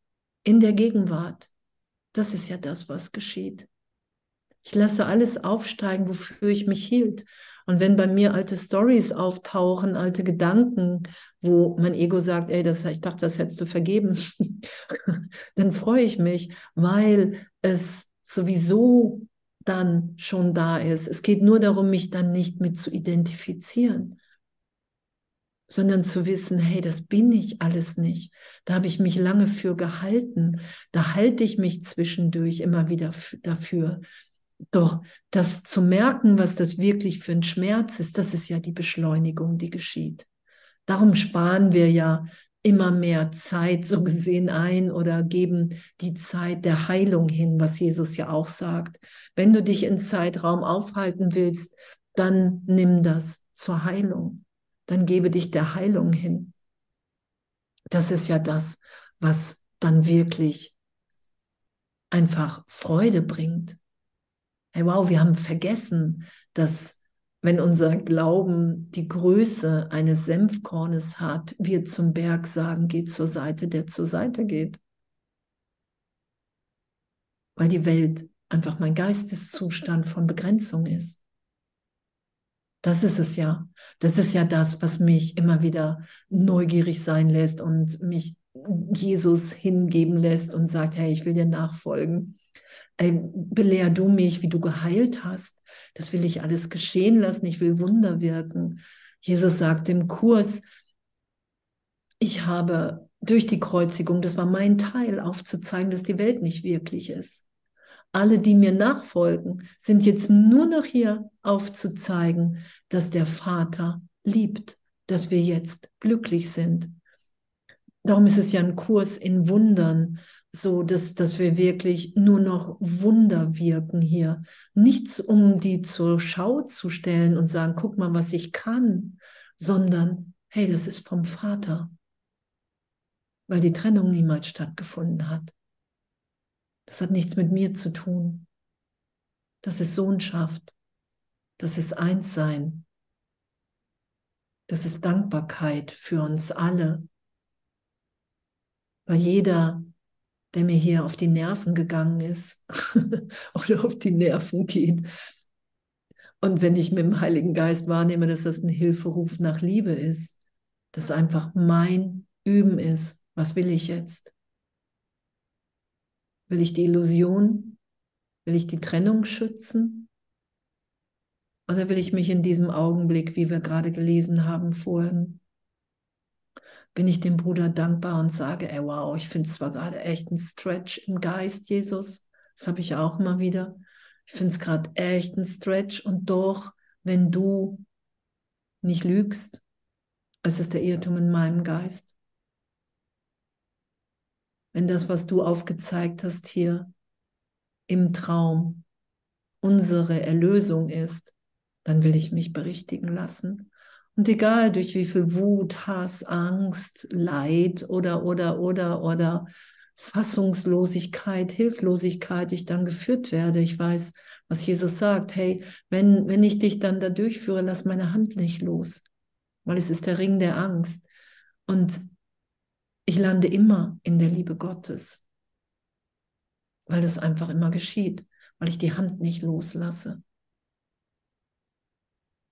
in der Gegenwart. Das ist ja das, was geschieht. Ich lasse alles aufsteigen, wofür ich mich hielt. Und wenn bei mir alte Stories auftauchen, alte Gedanken, wo mein Ego sagt, ey, das, ich dachte, das hättest du vergeben, dann freue ich mich, weil es sowieso dann schon da ist. Es geht nur darum, mich dann nicht mit zu identifizieren, sondern zu wissen, hey, das bin ich alles nicht. Da habe ich mich lange für gehalten. Da halte ich mich zwischendurch immer wieder dafür. Doch das zu merken, was das wirklich für ein Schmerz ist, das ist ja die Beschleunigung, die geschieht. Darum sparen wir ja immer mehr Zeit so gesehen ein oder geben die Zeit der Heilung hin, was Jesus ja auch sagt. Wenn du dich in Zeitraum aufhalten willst, dann nimm das zur Heilung dann gebe dich der Heilung hin. Das ist ja das, was dann wirklich einfach Freude bringt. Hey, wow, wir haben vergessen, dass wenn unser Glauben die Größe eines Senfkornes hat, wir zum Berg sagen, geht zur Seite, der zur Seite geht. Weil die Welt einfach mein Geisteszustand von Begrenzung ist. Das ist es ja. Das ist ja das, was mich immer wieder neugierig sein lässt und mich Jesus hingeben lässt und sagt, hey, ich will dir nachfolgen. Ey, belehr du mich, wie du geheilt hast. Das will ich alles geschehen lassen. Ich will Wunder wirken. Jesus sagt im Kurs, ich habe durch die Kreuzigung, das war mein Teil, aufzuzeigen, dass die Welt nicht wirklich ist alle, die mir nachfolgen, sind jetzt nur noch hier aufzuzeigen, dass der Vater liebt, dass wir jetzt glücklich sind. Darum ist es ja ein Kurs in Wundern, so dass, dass wir wirklich nur noch Wunder wirken hier. Nichts, um die zur Schau zu stellen und sagen, guck mal, was ich kann, sondern, hey, das ist vom Vater, weil die Trennung niemals stattgefunden hat. Das hat nichts mit mir zu tun. Das ist Sohnschaft. Das ist Einssein. Das ist Dankbarkeit für uns alle. Weil jeder, der mir hier auf die Nerven gegangen ist oder auf die Nerven geht, und wenn ich mit dem Heiligen Geist wahrnehme, dass das ein Hilferuf nach Liebe ist, dass einfach mein Üben ist, was will ich jetzt? Will ich die Illusion? Will ich die Trennung schützen? Oder will ich mich in diesem Augenblick, wie wir gerade gelesen haben vorhin, bin ich dem Bruder dankbar und sage, ey, wow, ich finde es zwar gerade echt ein Stretch im Geist, Jesus. Das habe ich auch immer wieder. Ich finde es gerade echt ein Stretch. Und doch, wenn du nicht lügst, es ist der Irrtum in meinem Geist. Wenn das, was du aufgezeigt hast hier im Traum, unsere Erlösung ist, dann will ich mich berichtigen lassen. Und egal durch wie viel Wut, Hass, Angst, Leid oder, oder, oder, oder Fassungslosigkeit, Hilflosigkeit ich dann geführt werde. Ich weiß, was Jesus sagt. Hey, wenn, wenn ich dich dann da durchführe, lass meine Hand nicht los, weil es ist der Ring der Angst. Und ich lande immer in der Liebe Gottes, weil das einfach immer geschieht, weil ich die Hand nicht loslasse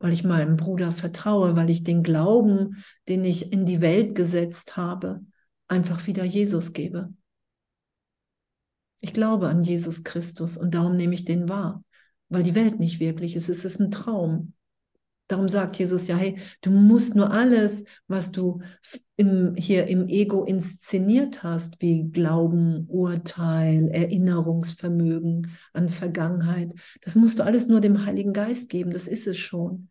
weil ich meinem Bruder vertraue, weil ich den Glauben, den ich in die Welt gesetzt habe, einfach wieder Jesus gebe. Ich glaube an Jesus Christus und darum nehme ich den wahr, weil die Welt nicht wirklich ist. Es ist ein Traum. Darum sagt Jesus ja, hey, du musst nur alles, was du im, hier im Ego inszeniert hast, wie Glauben, Urteil, Erinnerungsvermögen an Vergangenheit, das musst du alles nur dem Heiligen Geist geben, das ist es schon.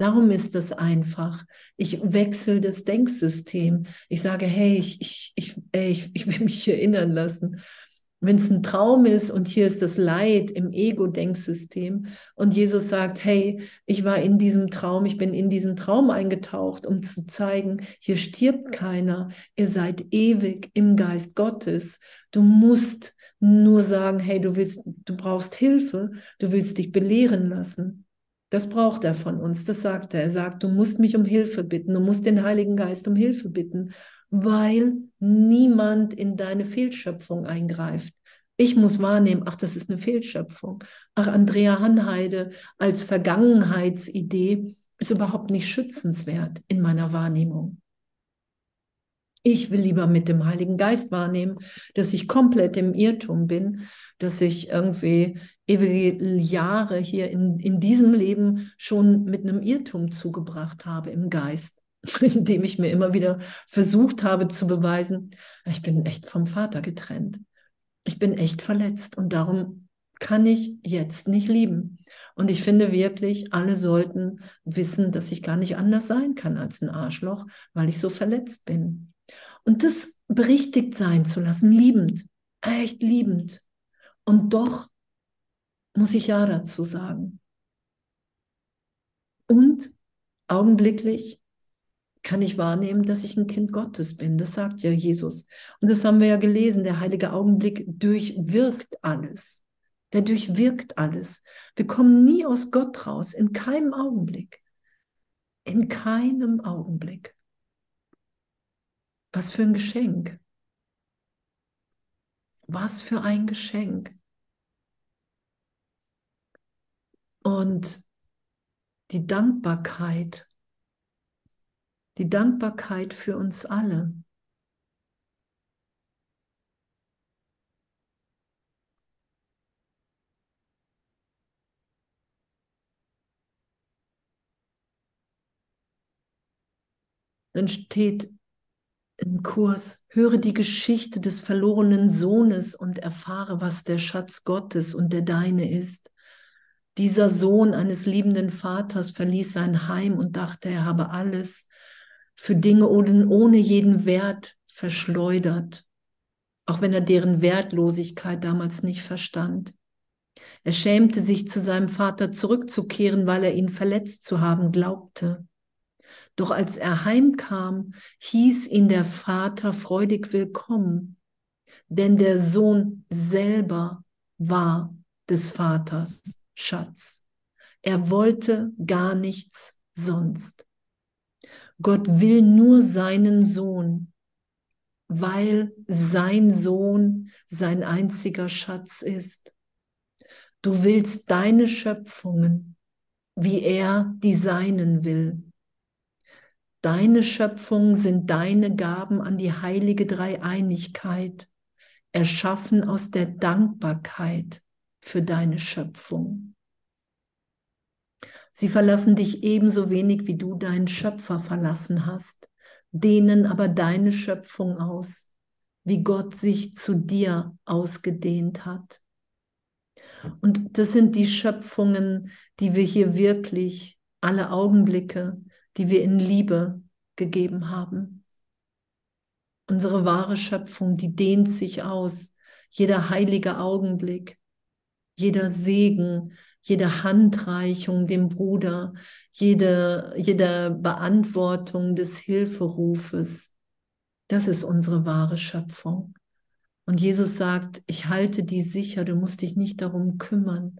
Darum ist es einfach. Ich wechsle das Denksystem. Ich sage, hey, ich, ich, ich, ich, ich will mich erinnern lassen. Wenn es ein Traum ist und hier ist das Leid im Ego-Denksystem und Jesus sagt, hey, ich war in diesem Traum, ich bin in diesen Traum eingetaucht, um zu zeigen, hier stirbt keiner, ihr seid ewig im Geist Gottes. Du musst nur sagen, hey, du willst, du brauchst Hilfe, du willst dich belehren lassen. Das braucht er von uns, das sagt er. Er sagt, du musst mich um Hilfe bitten, du musst den Heiligen Geist um Hilfe bitten, weil niemand in deine Fehlschöpfung eingreift. Ich muss wahrnehmen, ach, das ist eine Fehlschöpfung. Ach, Andrea Hanheide als Vergangenheitsidee ist überhaupt nicht schützenswert in meiner Wahrnehmung. Ich will lieber mit dem Heiligen Geist wahrnehmen, dass ich komplett im Irrtum bin, dass ich irgendwie ewige Jahre hier in, in diesem Leben schon mit einem Irrtum zugebracht habe im Geist, indem ich mir immer wieder versucht habe zu beweisen, ich bin echt vom Vater getrennt. Ich bin echt verletzt und darum kann ich jetzt nicht lieben. Und ich finde wirklich, alle sollten wissen, dass ich gar nicht anders sein kann als ein Arschloch, weil ich so verletzt bin. Und das berichtigt sein zu lassen, liebend, echt liebend. Und doch muss ich Ja dazu sagen. Und augenblicklich kann ich wahrnehmen, dass ich ein Kind Gottes bin. Das sagt ja Jesus. Und das haben wir ja gelesen. Der heilige Augenblick durchwirkt alles. Der durchwirkt alles. Wir kommen nie aus Gott raus, in keinem Augenblick. In keinem Augenblick. Was für ein Geschenk. Was für ein Geschenk. Und die Dankbarkeit, die Dankbarkeit für uns alle. Dann steht im Kurs, höre die Geschichte des verlorenen Sohnes und erfahre, was der Schatz Gottes und der deine ist. Dieser Sohn eines liebenden Vaters verließ sein Heim und dachte, er habe alles für Dinge ohne jeden Wert verschleudert, auch wenn er deren Wertlosigkeit damals nicht verstand. Er schämte sich, zu seinem Vater zurückzukehren, weil er ihn verletzt zu haben glaubte. Doch als er heimkam, hieß ihn der Vater freudig willkommen, denn der Sohn selber war des Vaters Schatz. Er wollte gar nichts sonst. Gott will nur seinen Sohn, weil sein Sohn sein einziger Schatz ist. Du willst deine Schöpfungen, wie er die seinen will. Deine Schöpfung sind deine Gaben an die heilige Dreieinigkeit, erschaffen aus der Dankbarkeit für deine Schöpfung. Sie verlassen dich ebenso wenig, wie du deinen Schöpfer verlassen hast. dehnen aber deine Schöpfung aus, wie Gott sich zu dir ausgedehnt hat. Und das sind die Schöpfungen, die wir hier wirklich, alle Augenblicke, die wir in Liebe gegeben haben. Unsere wahre Schöpfung, die dehnt sich aus. Jeder heilige Augenblick, jeder Segen, jede Handreichung dem Bruder, jede, jede Beantwortung des Hilferufes. Das ist unsere wahre Schöpfung. Und Jesus sagt, ich halte die sicher, du musst dich nicht darum kümmern,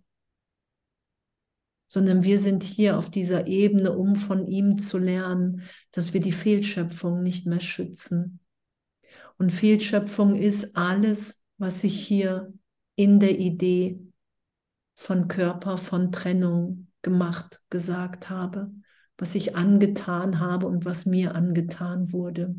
sondern wir sind hier auf dieser Ebene, um von ihm zu lernen, dass wir die Fehlschöpfung nicht mehr schützen. Und Fehlschöpfung ist alles, was ich hier in der Idee von Körper, von Trennung gemacht, gesagt habe, was ich angetan habe und was mir angetan wurde.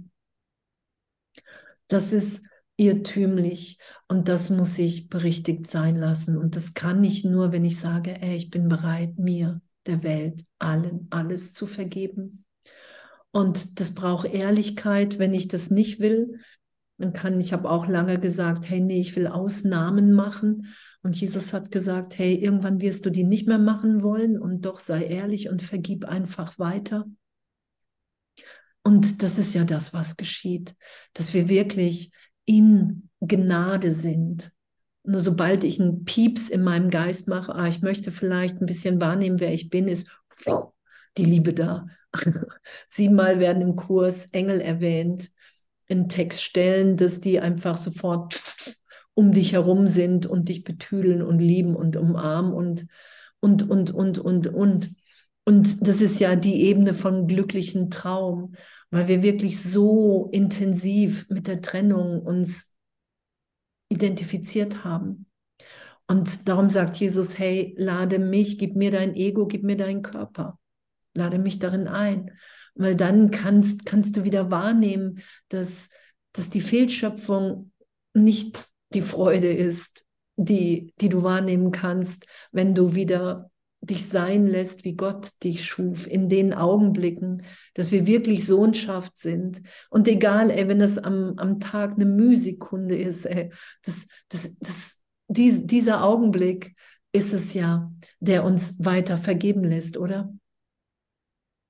Das ist irrtümlich und das muss ich berichtigt sein lassen. Und das kann ich nur, wenn ich sage, ey, ich bin bereit, mir, der Welt, allen, alles zu vergeben. Und das braucht Ehrlichkeit, wenn ich das nicht will. Dann kann ich habe auch lange gesagt, hey, nee, ich will Ausnahmen machen. Und Jesus hat gesagt, hey, irgendwann wirst du die nicht mehr machen wollen und doch sei ehrlich und vergib einfach weiter. Und das ist ja das, was geschieht, dass wir wirklich in Gnade sind. Nur sobald ich einen Pieps in meinem Geist mache, ah, ich möchte vielleicht ein bisschen wahrnehmen, wer ich bin, ist die Liebe da. Siebenmal werden im Kurs Engel erwähnt, in Textstellen, dass die einfach sofort um dich herum sind und dich betüdeln und lieben und umarmen und, und, und, und, und, und. Und das ist ja die Ebene von glücklichen Traum, weil wir wirklich so intensiv mit der Trennung uns identifiziert haben. Und darum sagt Jesus, hey, lade mich, gib mir dein Ego, gib mir deinen Körper, lade mich darin ein, weil dann kannst, kannst du wieder wahrnehmen, dass, dass die Fehlschöpfung nicht die Freude ist, die, die du wahrnehmen kannst, wenn du wieder dich sein lässt, wie Gott dich schuf, in den Augenblicken, dass wir wirklich Sohnschaft sind. Und egal, ey, wenn das am, am Tag eine Mühsekunde ist, ey, das, das, das, dies, dieser Augenblick ist es ja, der uns weiter vergeben lässt, oder?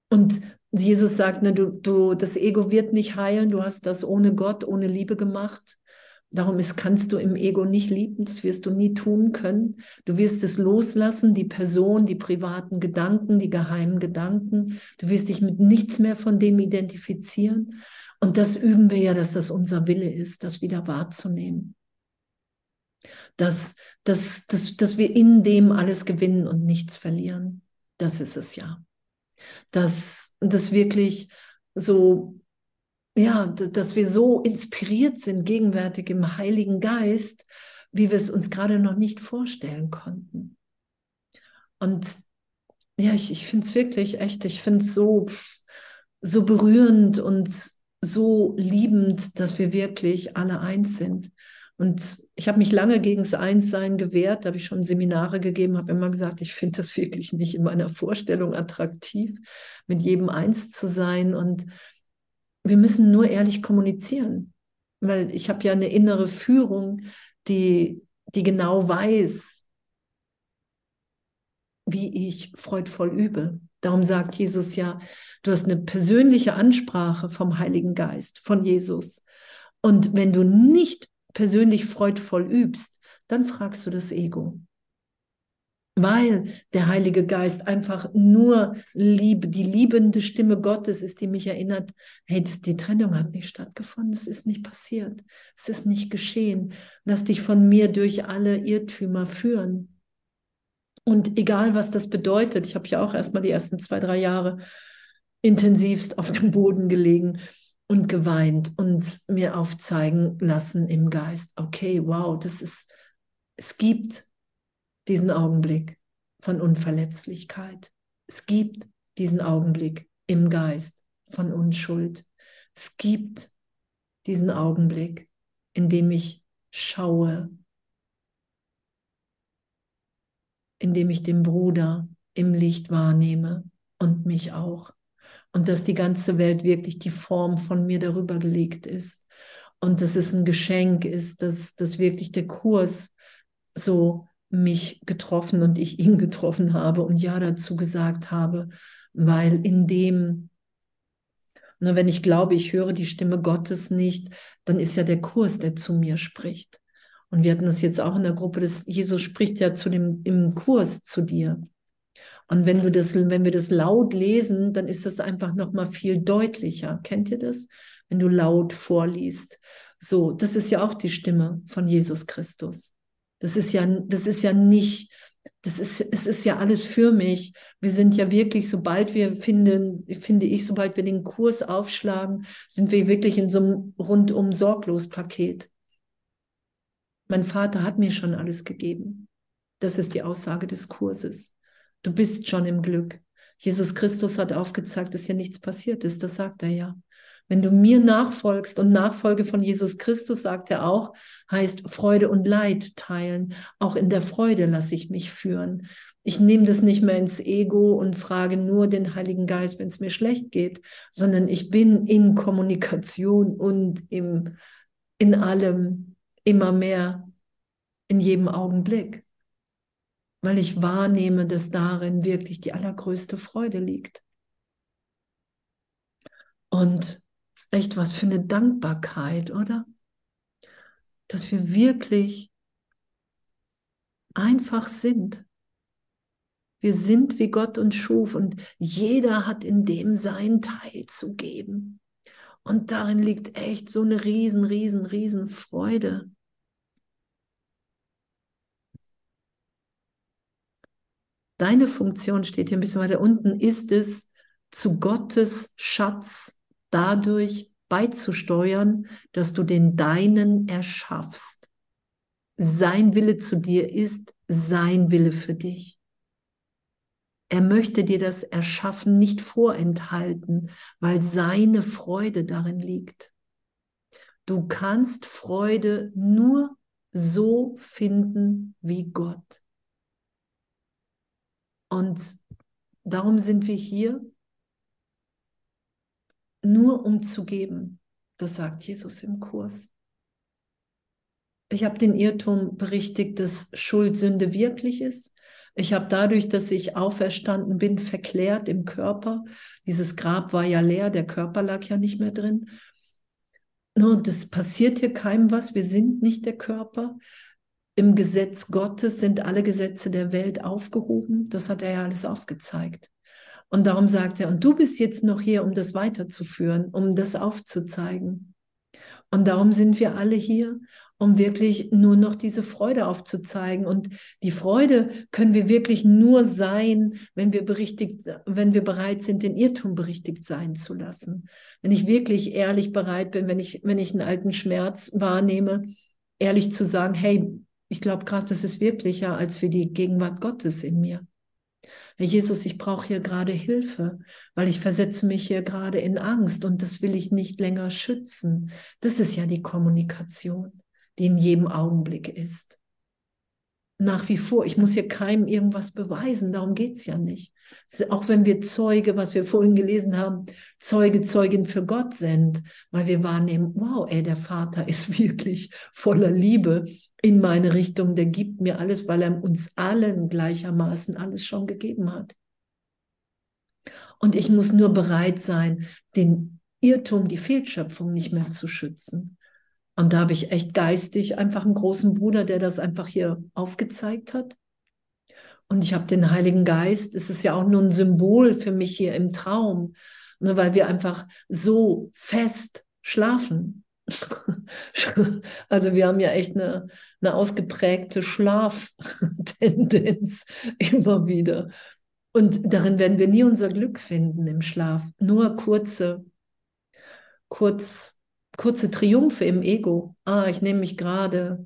Und Jesus sagt, ne, du, du, das Ego wird nicht heilen, du hast das ohne Gott, ohne Liebe gemacht. Darum ist, kannst du im Ego nicht lieben, das wirst du nie tun können. Du wirst es loslassen, die Person, die privaten Gedanken, die geheimen Gedanken. Du wirst dich mit nichts mehr von dem identifizieren. Und das üben wir ja, dass das unser Wille ist, das wieder wahrzunehmen. Dass, dass, dass, dass wir in dem alles gewinnen und nichts verlieren. Das ist es ja. Dass das wirklich so ja, dass wir so inspiriert sind gegenwärtig im Heiligen Geist, wie wir es uns gerade noch nicht vorstellen konnten. Und ja, ich, ich finde es wirklich echt, ich finde es so, so berührend und so liebend, dass wir wirklich alle eins sind. Und ich habe mich lange gegen das Einssein gewehrt, habe ich schon Seminare gegeben, habe immer gesagt, ich finde das wirklich nicht in meiner Vorstellung attraktiv, mit jedem eins zu sein. Und wir müssen nur ehrlich kommunizieren, weil ich habe ja eine innere Führung, die, die genau weiß, wie ich freudvoll übe. Darum sagt Jesus ja, du hast eine persönliche Ansprache vom Heiligen Geist, von Jesus. Und wenn du nicht persönlich freudvoll übst, dann fragst du das Ego weil der Heilige Geist einfach nur Liebe, die liebende Stimme Gottes ist, die mich erinnert, hey, das, die Trennung hat nicht stattgefunden, es ist nicht passiert, es ist nicht geschehen. Lass dich von mir durch alle Irrtümer führen. Und egal, was das bedeutet, ich habe ja auch erstmal die ersten zwei, drei Jahre intensivst auf dem Boden gelegen und geweint und mir aufzeigen lassen im Geist, okay, wow, das ist, es gibt diesen Augenblick von Unverletzlichkeit. Es gibt diesen Augenblick im Geist von Unschuld. Es gibt diesen Augenblick, in dem ich schaue, in dem ich den Bruder im Licht wahrnehme und mich auch. und dass die ganze Welt wirklich die Form von mir darüber gelegt ist und dass es ein Geschenk ist, dass, dass wirklich der Kurs so mich getroffen und ich ihn getroffen habe und ja dazu gesagt habe, weil in dem, na, wenn ich glaube, ich höre die Stimme Gottes nicht, dann ist ja der Kurs, der zu mir spricht. Und wir hatten das jetzt auch in der Gruppe, dass Jesus spricht ja zu dem, im Kurs zu dir. Und wenn du das, wenn wir das laut lesen, dann ist das einfach noch mal viel deutlicher. Kennt ihr das? Wenn du laut vorliest. So, das ist ja auch die Stimme von Jesus Christus. Das ist ja, das ist ja nicht, das ist, es ist ja alles für mich. Wir sind ja wirklich, sobald wir finden, finde ich, sobald wir den Kurs aufschlagen, sind wir wirklich in so einem rundum sorglos Paket. Mein Vater hat mir schon alles gegeben. Das ist die Aussage des Kurses. Du bist schon im Glück. Jesus Christus hat aufgezeigt, dass ja nichts passiert ist. Das sagt er ja. Wenn du mir nachfolgst und Nachfolge von Jesus Christus, sagt er auch, heißt Freude und Leid teilen. Auch in der Freude lasse ich mich führen. Ich nehme das nicht mehr ins Ego und frage nur den Heiligen Geist, wenn es mir schlecht geht, sondern ich bin in Kommunikation und im, in allem immer mehr in jedem Augenblick weil ich wahrnehme, dass darin wirklich die allergrößte Freude liegt. Und echt was für eine Dankbarkeit, oder? Dass wir wirklich einfach sind. Wir sind, wie Gott uns schuf und jeder hat in dem sein Teil zu geben. Und darin liegt echt so eine riesen, riesen, riesen Freude. Deine Funktion steht hier ein bisschen weiter unten, ist es, zu Gottes Schatz dadurch beizusteuern, dass du den deinen erschaffst. Sein Wille zu dir ist sein Wille für dich. Er möchte dir das Erschaffen nicht vorenthalten, weil seine Freude darin liegt. Du kannst Freude nur so finden wie Gott. Und darum sind wir hier, nur um zu geben. Das sagt Jesus im Kurs. Ich habe den Irrtum berichtigt, dass Schuld Sünde wirklich ist. Ich habe dadurch, dass ich auferstanden bin, verklärt im Körper. Dieses Grab war ja leer, der Körper lag ja nicht mehr drin. Und das passiert hier keinem was. Wir sind nicht der Körper im Gesetz Gottes sind alle Gesetze der Welt aufgehoben. Das hat er ja alles aufgezeigt. Und darum sagt er, und du bist jetzt noch hier, um das weiterzuführen, um das aufzuzeigen. Und darum sind wir alle hier, um wirklich nur noch diese Freude aufzuzeigen. Und die Freude können wir wirklich nur sein, wenn wir berichtigt, wenn wir bereit sind, den Irrtum berichtigt sein zu lassen. Wenn ich wirklich ehrlich bereit bin, wenn ich, wenn ich einen alten Schmerz wahrnehme, ehrlich zu sagen, hey, ich glaube gerade, das ist wirklicher als für die Gegenwart Gottes in mir. Herr Jesus, ich brauche hier gerade Hilfe, weil ich versetze mich hier gerade in Angst und das will ich nicht länger schützen. Das ist ja die Kommunikation, die in jedem Augenblick ist nach wie vor. Ich muss hier keinem irgendwas beweisen, darum geht es ja nicht. Auch wenn wir Zeuge, was wir vorhin gelesen haben, Zeuge, Zeugin für Gott sind, weil wir wahrnehmen, wow, ey, der Vater ist wirklich voller Liebe in meine Richtung, der gibt mir alles, weil er uns allen gleichermaßen alles schon gegeben hat. Und ich muss nur bereit sein, den Irrtum, die Fehlschöpfung nicht mehr zu schützen. Und da habe ich echt geistig einfach einen großen Bruder, der das einfach hier aufgezeigt hat. Und ich habe den Heiligen Geist, es ist ja auch nur ein Symbol für mich hier im Traum, ne, weil wir einfach so fest schlafen. also wir haben ja echt eine, eine ausgeprägte Schlaftendenz immer wieder. Und darin werden wir nie unser Glück finden im Schlaf. Nur kurze, kurz kurze Triumphe im Ego. Ah, ich nehme mich gerade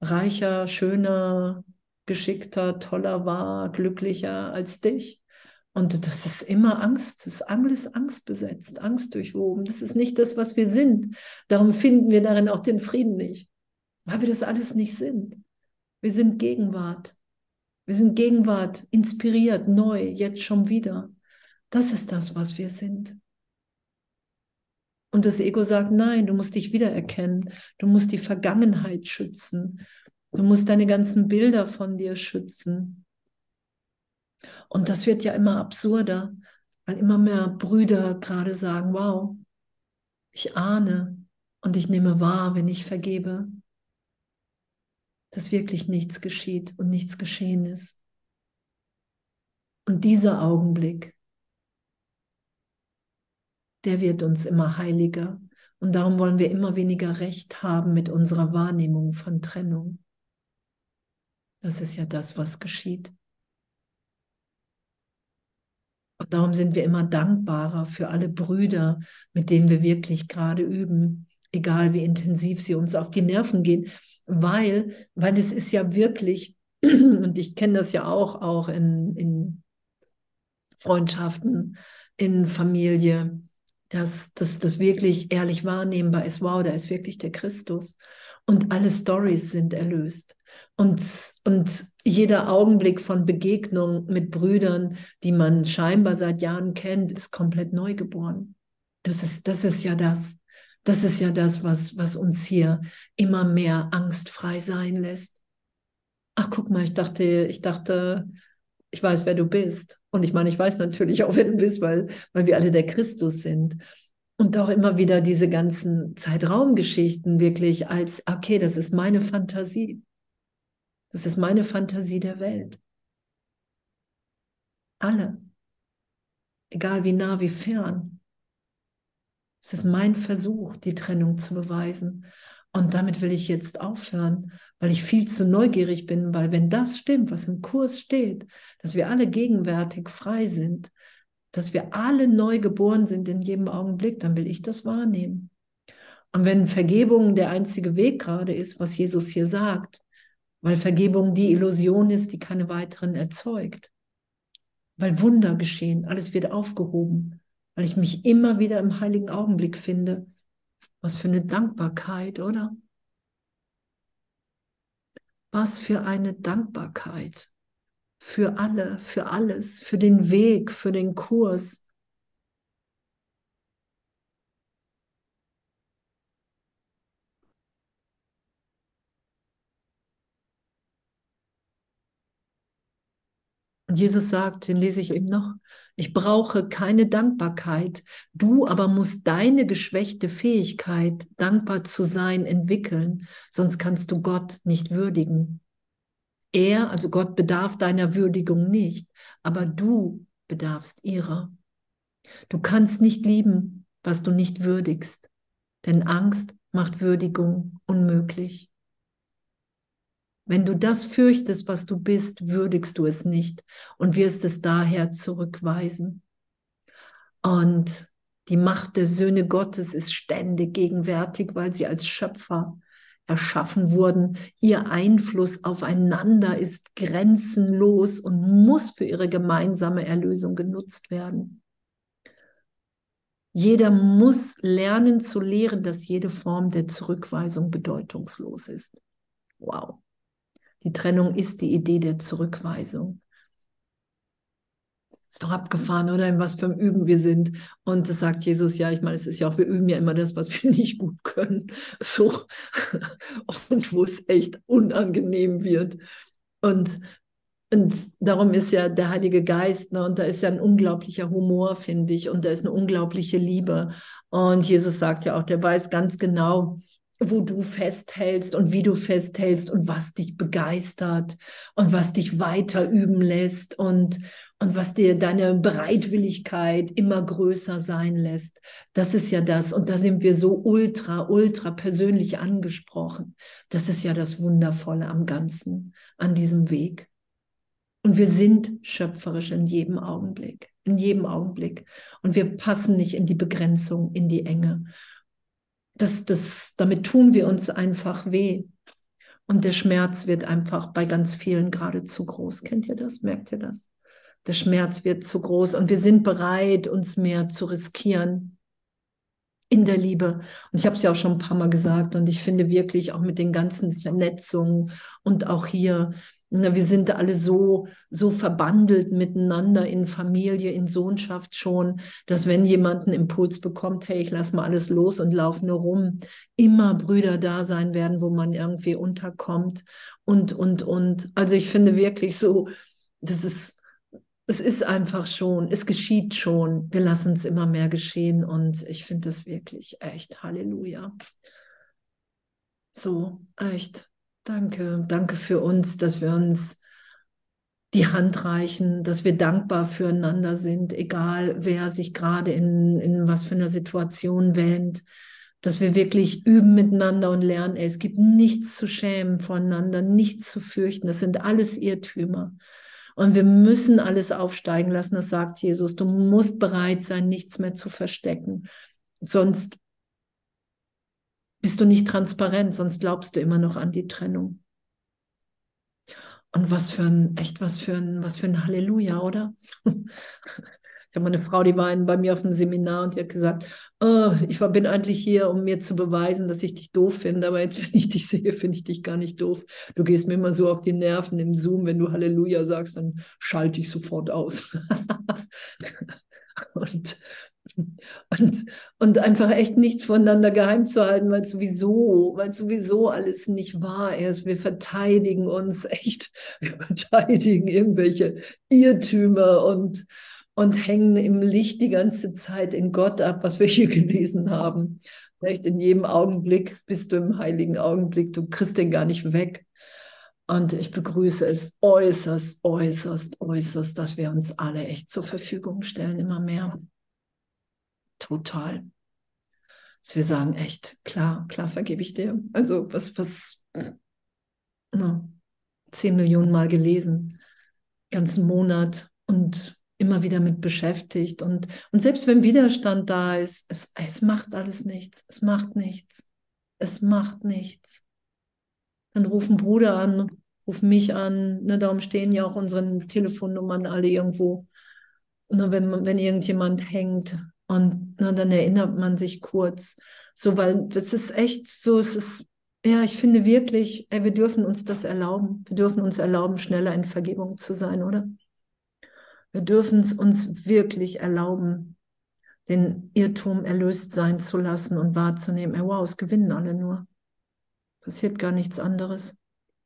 reicher, schöner, geschickter, toller wahr, glücklicher als dich. Und das ist immer Angst, das ist alles angstbesetzt, angstdurchwoben. Das ist nicht das, was wir sind. Darum finden wir darin auch den Frieden nicht, weil wir das alles nicht sind. Wir sind Gegenwart. Wir sind Gegenwart, inspiriert, neu, jetzt schon wieder. Das ist das, was wir sind. Und das Ego sagt, nein, du musst dich wiedererkennen, du musst die Vergangenheit schützen, du musst deine ganzen Bilder von dir schützen. Und das wird ja immer absurder, weil immer mehr Brüder gerade sagen, wow, ich ahne und ich nehme wahr, wenn ich vergebe, dass wirklich nichts geschieht und nichts geschehen ist. Und dieser Augenblick, der wird uns immer heiliger. Und darum wollen wir immer weniger Recht haben mit unserer Wahrnehmung von Trennung. Das ist ja das, was geschieht. Und darum sind wir immer dankbarer für alle Brüder, mit denen wir wirklich gerade üben, egal wie intensiv sie uns auf die Nerven gehen, weil, weil es ist ja wirklich, und ich kenne das ja auch, auch in, in Freundschaften, in Familie, dass das wirklich ehrlich wahrnehmbar ist, wow, da ist wirklich der Christus. Und alle Stories sind erlöst. Und, und jeder Augenblick von Begegnung mit Brüdern, die man scheinbar seit Jahren kennt, ist komplett neu geboren. Das ist, das ist ja das. Das ist ja das, was, was uns hier immer mehr angstfrei sein lässt. Ach, guck mal, ich dachte, ich dachte, ich weiß, wer du bist. Und ich meine, ich weiß natürlich auch, wer du bist, weil, weil wir alle der Christus sind. Und auch immer wieder diese ganzen Zeitraumgeschichten wirklich als, okay, das ist meine Fantasie. Das ist meine Fantasie der Welt. Alle. Egal wie nah, wie fern. Es ist mein Versuch, die Trennung zu beweisen. Und damit will ich jetzt aufhören, weil ich viel zu neugierig bin, weil wenn das stimmt, was im Kurs steht, dass wir alle gegenwärtig frei sind, dass wir alle neu geboren sind in jedem Augenblick, dann will ich das wahrnehmen. Und wenn Vergebung der einzige Weg gerade ist, was Jesus hier sagt, weil Vergebung die Illusion ist, die keine weiteren erzeugt, weil Wunder geschehen, alles wird aufgehoben, weil ich mich immer wieder im heiligen Augenblick finde, was für eine Dankbarkeit, oder? Was für eine Dankbarkeit für alle, für alles, für den Weg, für den Kurs. Und Jesus sagt, den lese ich eben noch, ich brauche keine Dankbarkeit. Du aber musst deine geschwächte Fähigkeit, dankbar zu sein, entwickeln, sonst kannst du Gott nicht würdigen. Er, also Gott, bedarf deiner Würdigung nicht, aber du bedarfst ihrer. Du kannst nicht lieben, was du nicht würdigst, denn Angst macht Würdigung unmöglich. Wenn du das fürchtest, was du bist, würdigst du es nicht und wirst es daher zurückweisen. Und die Macht der Söhne Gottes ist ständig gegenwärtig, weil sie als Schöpfer erschaffen wurden. Ihr Einfluss aufeinander ist grenzenlos und muss für ihre gemeinsame Erlösung genutzt werden. Jeder muss lernen zu lehren, dass jede Form der Zurückweisung bedeutungslos ist. Wow. Die Trennung ist die Idee der Zurückweisung. Ist doch abgefahren, oder? In was für einem Üben wir sind. Und das sagt Jesus, ja, ich meine, es ist ja auch, wir üben ja immer das, was wir nicht gut können. So. Und wo es echt unangenehm wird. Und, und darum ist ja der Heilige Geist, ne, und da ist ja ein unglaublicher Humor, finde ich, und da ist eine unglaubliche Liebe. Und Jesus sagt ja auch, der weiß ganz genau, wo du festhältst und wie du festhältst und was dich begeistert und was dich weiter üben lässt und, und was dir deine Bereitwilligkeit immer größer sein lässt. Das ist ja das. Und da sind wir so ultra, ultra persönlich angesprochen. Das ist ja das Wundervolle am Ganzen, an diesem Weg. Und wir sind schöpferisch in jedem Augenblick, in jedem Augenblick. Und wir passen nicht in die Begrenzung, in die Enge das, das, damit tun wir uns einfach weh. Und der Schmerz wird einfach bei ganz vielen gerade zu groß. Kennt ihr das? Merkt ihr das? Der Schmerz wird zu groß und wir sind bereit, uns mehr zu riskieren in der Liebe. Und ich habe es ja auch schon ein paar Mal gesagt und ich finde wirklich auch mit den ganzen Vernetzungen und auch hier Wir sind alle so, so verbandelt miteinander in Familie, in Sohnschaft schon, dass wenn jemand einen Impuls bekommt, hey, ich lass mal alles los und laufe nur rum, immer Brüder da sein werden, wo man irgendwie unterkommt und, und, und. Also ich finde wirklich so, das ist, es ist einfach schon, es geschieht schon. Wir lassen es immer mehr geschehen und ich finde das wirklich echt Halleluja. So, echt. Danke, danke für uns, dass wir uns die Hand reichen, dass wir dankbar füreinander sind, egal wer sich gerade in, in was für einer Situation wähnt, dass wir wirklich üben miteinander und lernen, es gibt nichts zu schämen voneinander, nichts zu fürchten, das sind alles Irrtümer. Und wir müssen alles aufsteigen lassen, das sagt Jesus. Du musst bereit sein, nichts mehr zu verstecken. Sonst bist du nicht transparent, sonst glaubst du immer noch an die Trennung. Und was für ein, echt was für ein, was für ein Halleluja, oder? Ich habe eine Frau, die war bei mir auf dem Seminar und die hat gesagt, oh, ich bin eigentlich hier, um mir zu beweisen, dass ich dich doof finde, aber jetzt, wenn ich dich sehe, finde ich dich gar nicht doof. Du gehst mir immer so auf die Nerven im Zoom, wenn du Halleluja sagst, dann schalte ich sofort aus. und und, und einfach echt nichts voneinander geheim zu halten, weil sowieso, weil sowieso alles nicht wahr ist. Wir verteidigen uns echt, wir verteidigen irgendwelche Irrtümer und, und hängen im Licht die ganze Zeit in Gott ab, was wir hier gelesen haben. Vielleicht in jedem Augenblick bist du im heiligen Augenblick, du kriegst den gar nicht weg. Und ich begrüße es äußerst, äußerst, äußerst, dass wir uns alle echt zur Verfügung stellen, immer mehr total. Dass wir sagen, echt, klar, klar vergebe ich dir. Also was, was, na, zehn Millionen Mal gelesen, ganzen Monat und immer wieder mit beschäftigt. Und, und selbst wenn Widerstand da ist, es, es macht alles nichts. Es macht nichts. Es macht nichts. Dann rufen Bruder an, ruf mich an. Ne, darum stehen ja auch unsere Telefonnummern alle irgendwo. Und wenn, wenn irgendjemand hängt, und na, dann erinnert man sich kurz. So, weil es ist echt so, es ist, ja, ich finde wirklich, ey, wir dürfen uns das erlauben. Wir dürfen uns erlauben, schneller in Vergebung zu sein, oder? Wir dürfen es uns wirklich erlauben, den Irrtum erlöst sein zu lassen und wahrzunehmen, ey, wow, es gewinnen alle nur. Passiert gar nichts anderes.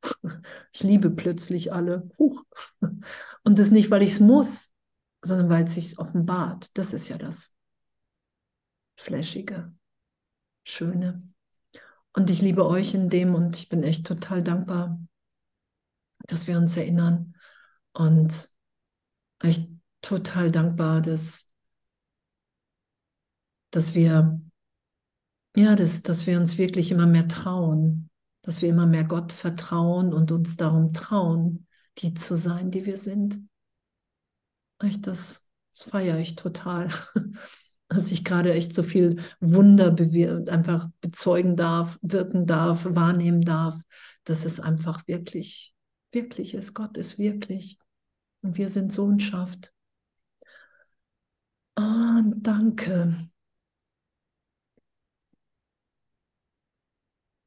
Ich liebe plötzlich alle. Huch. Und das nicht, weil ich es muss, sondern weil es sich offenbart. Das ist ja das flashige, schöne. Und ich liebe euch in dem und ich bin echt total dankbar, dass wir uns erinnern und echt total dankbar, dass, dass wir ja, dass, dass wir uns wirklich immer mehr trauen, dass wir immer mehr Gott vertrauen und uns darum trauen, die zu sein, die wir sind. Echt, das, das feiere ich total. dass ich gerade echt so viel Wunder einfach bezeugen darf, wirken darf, wahrnehmen darf, dass es einfach wirklich, wirklich ist. Gott ist wirklich. Und wir sind Sohnschaft. Oh, danke.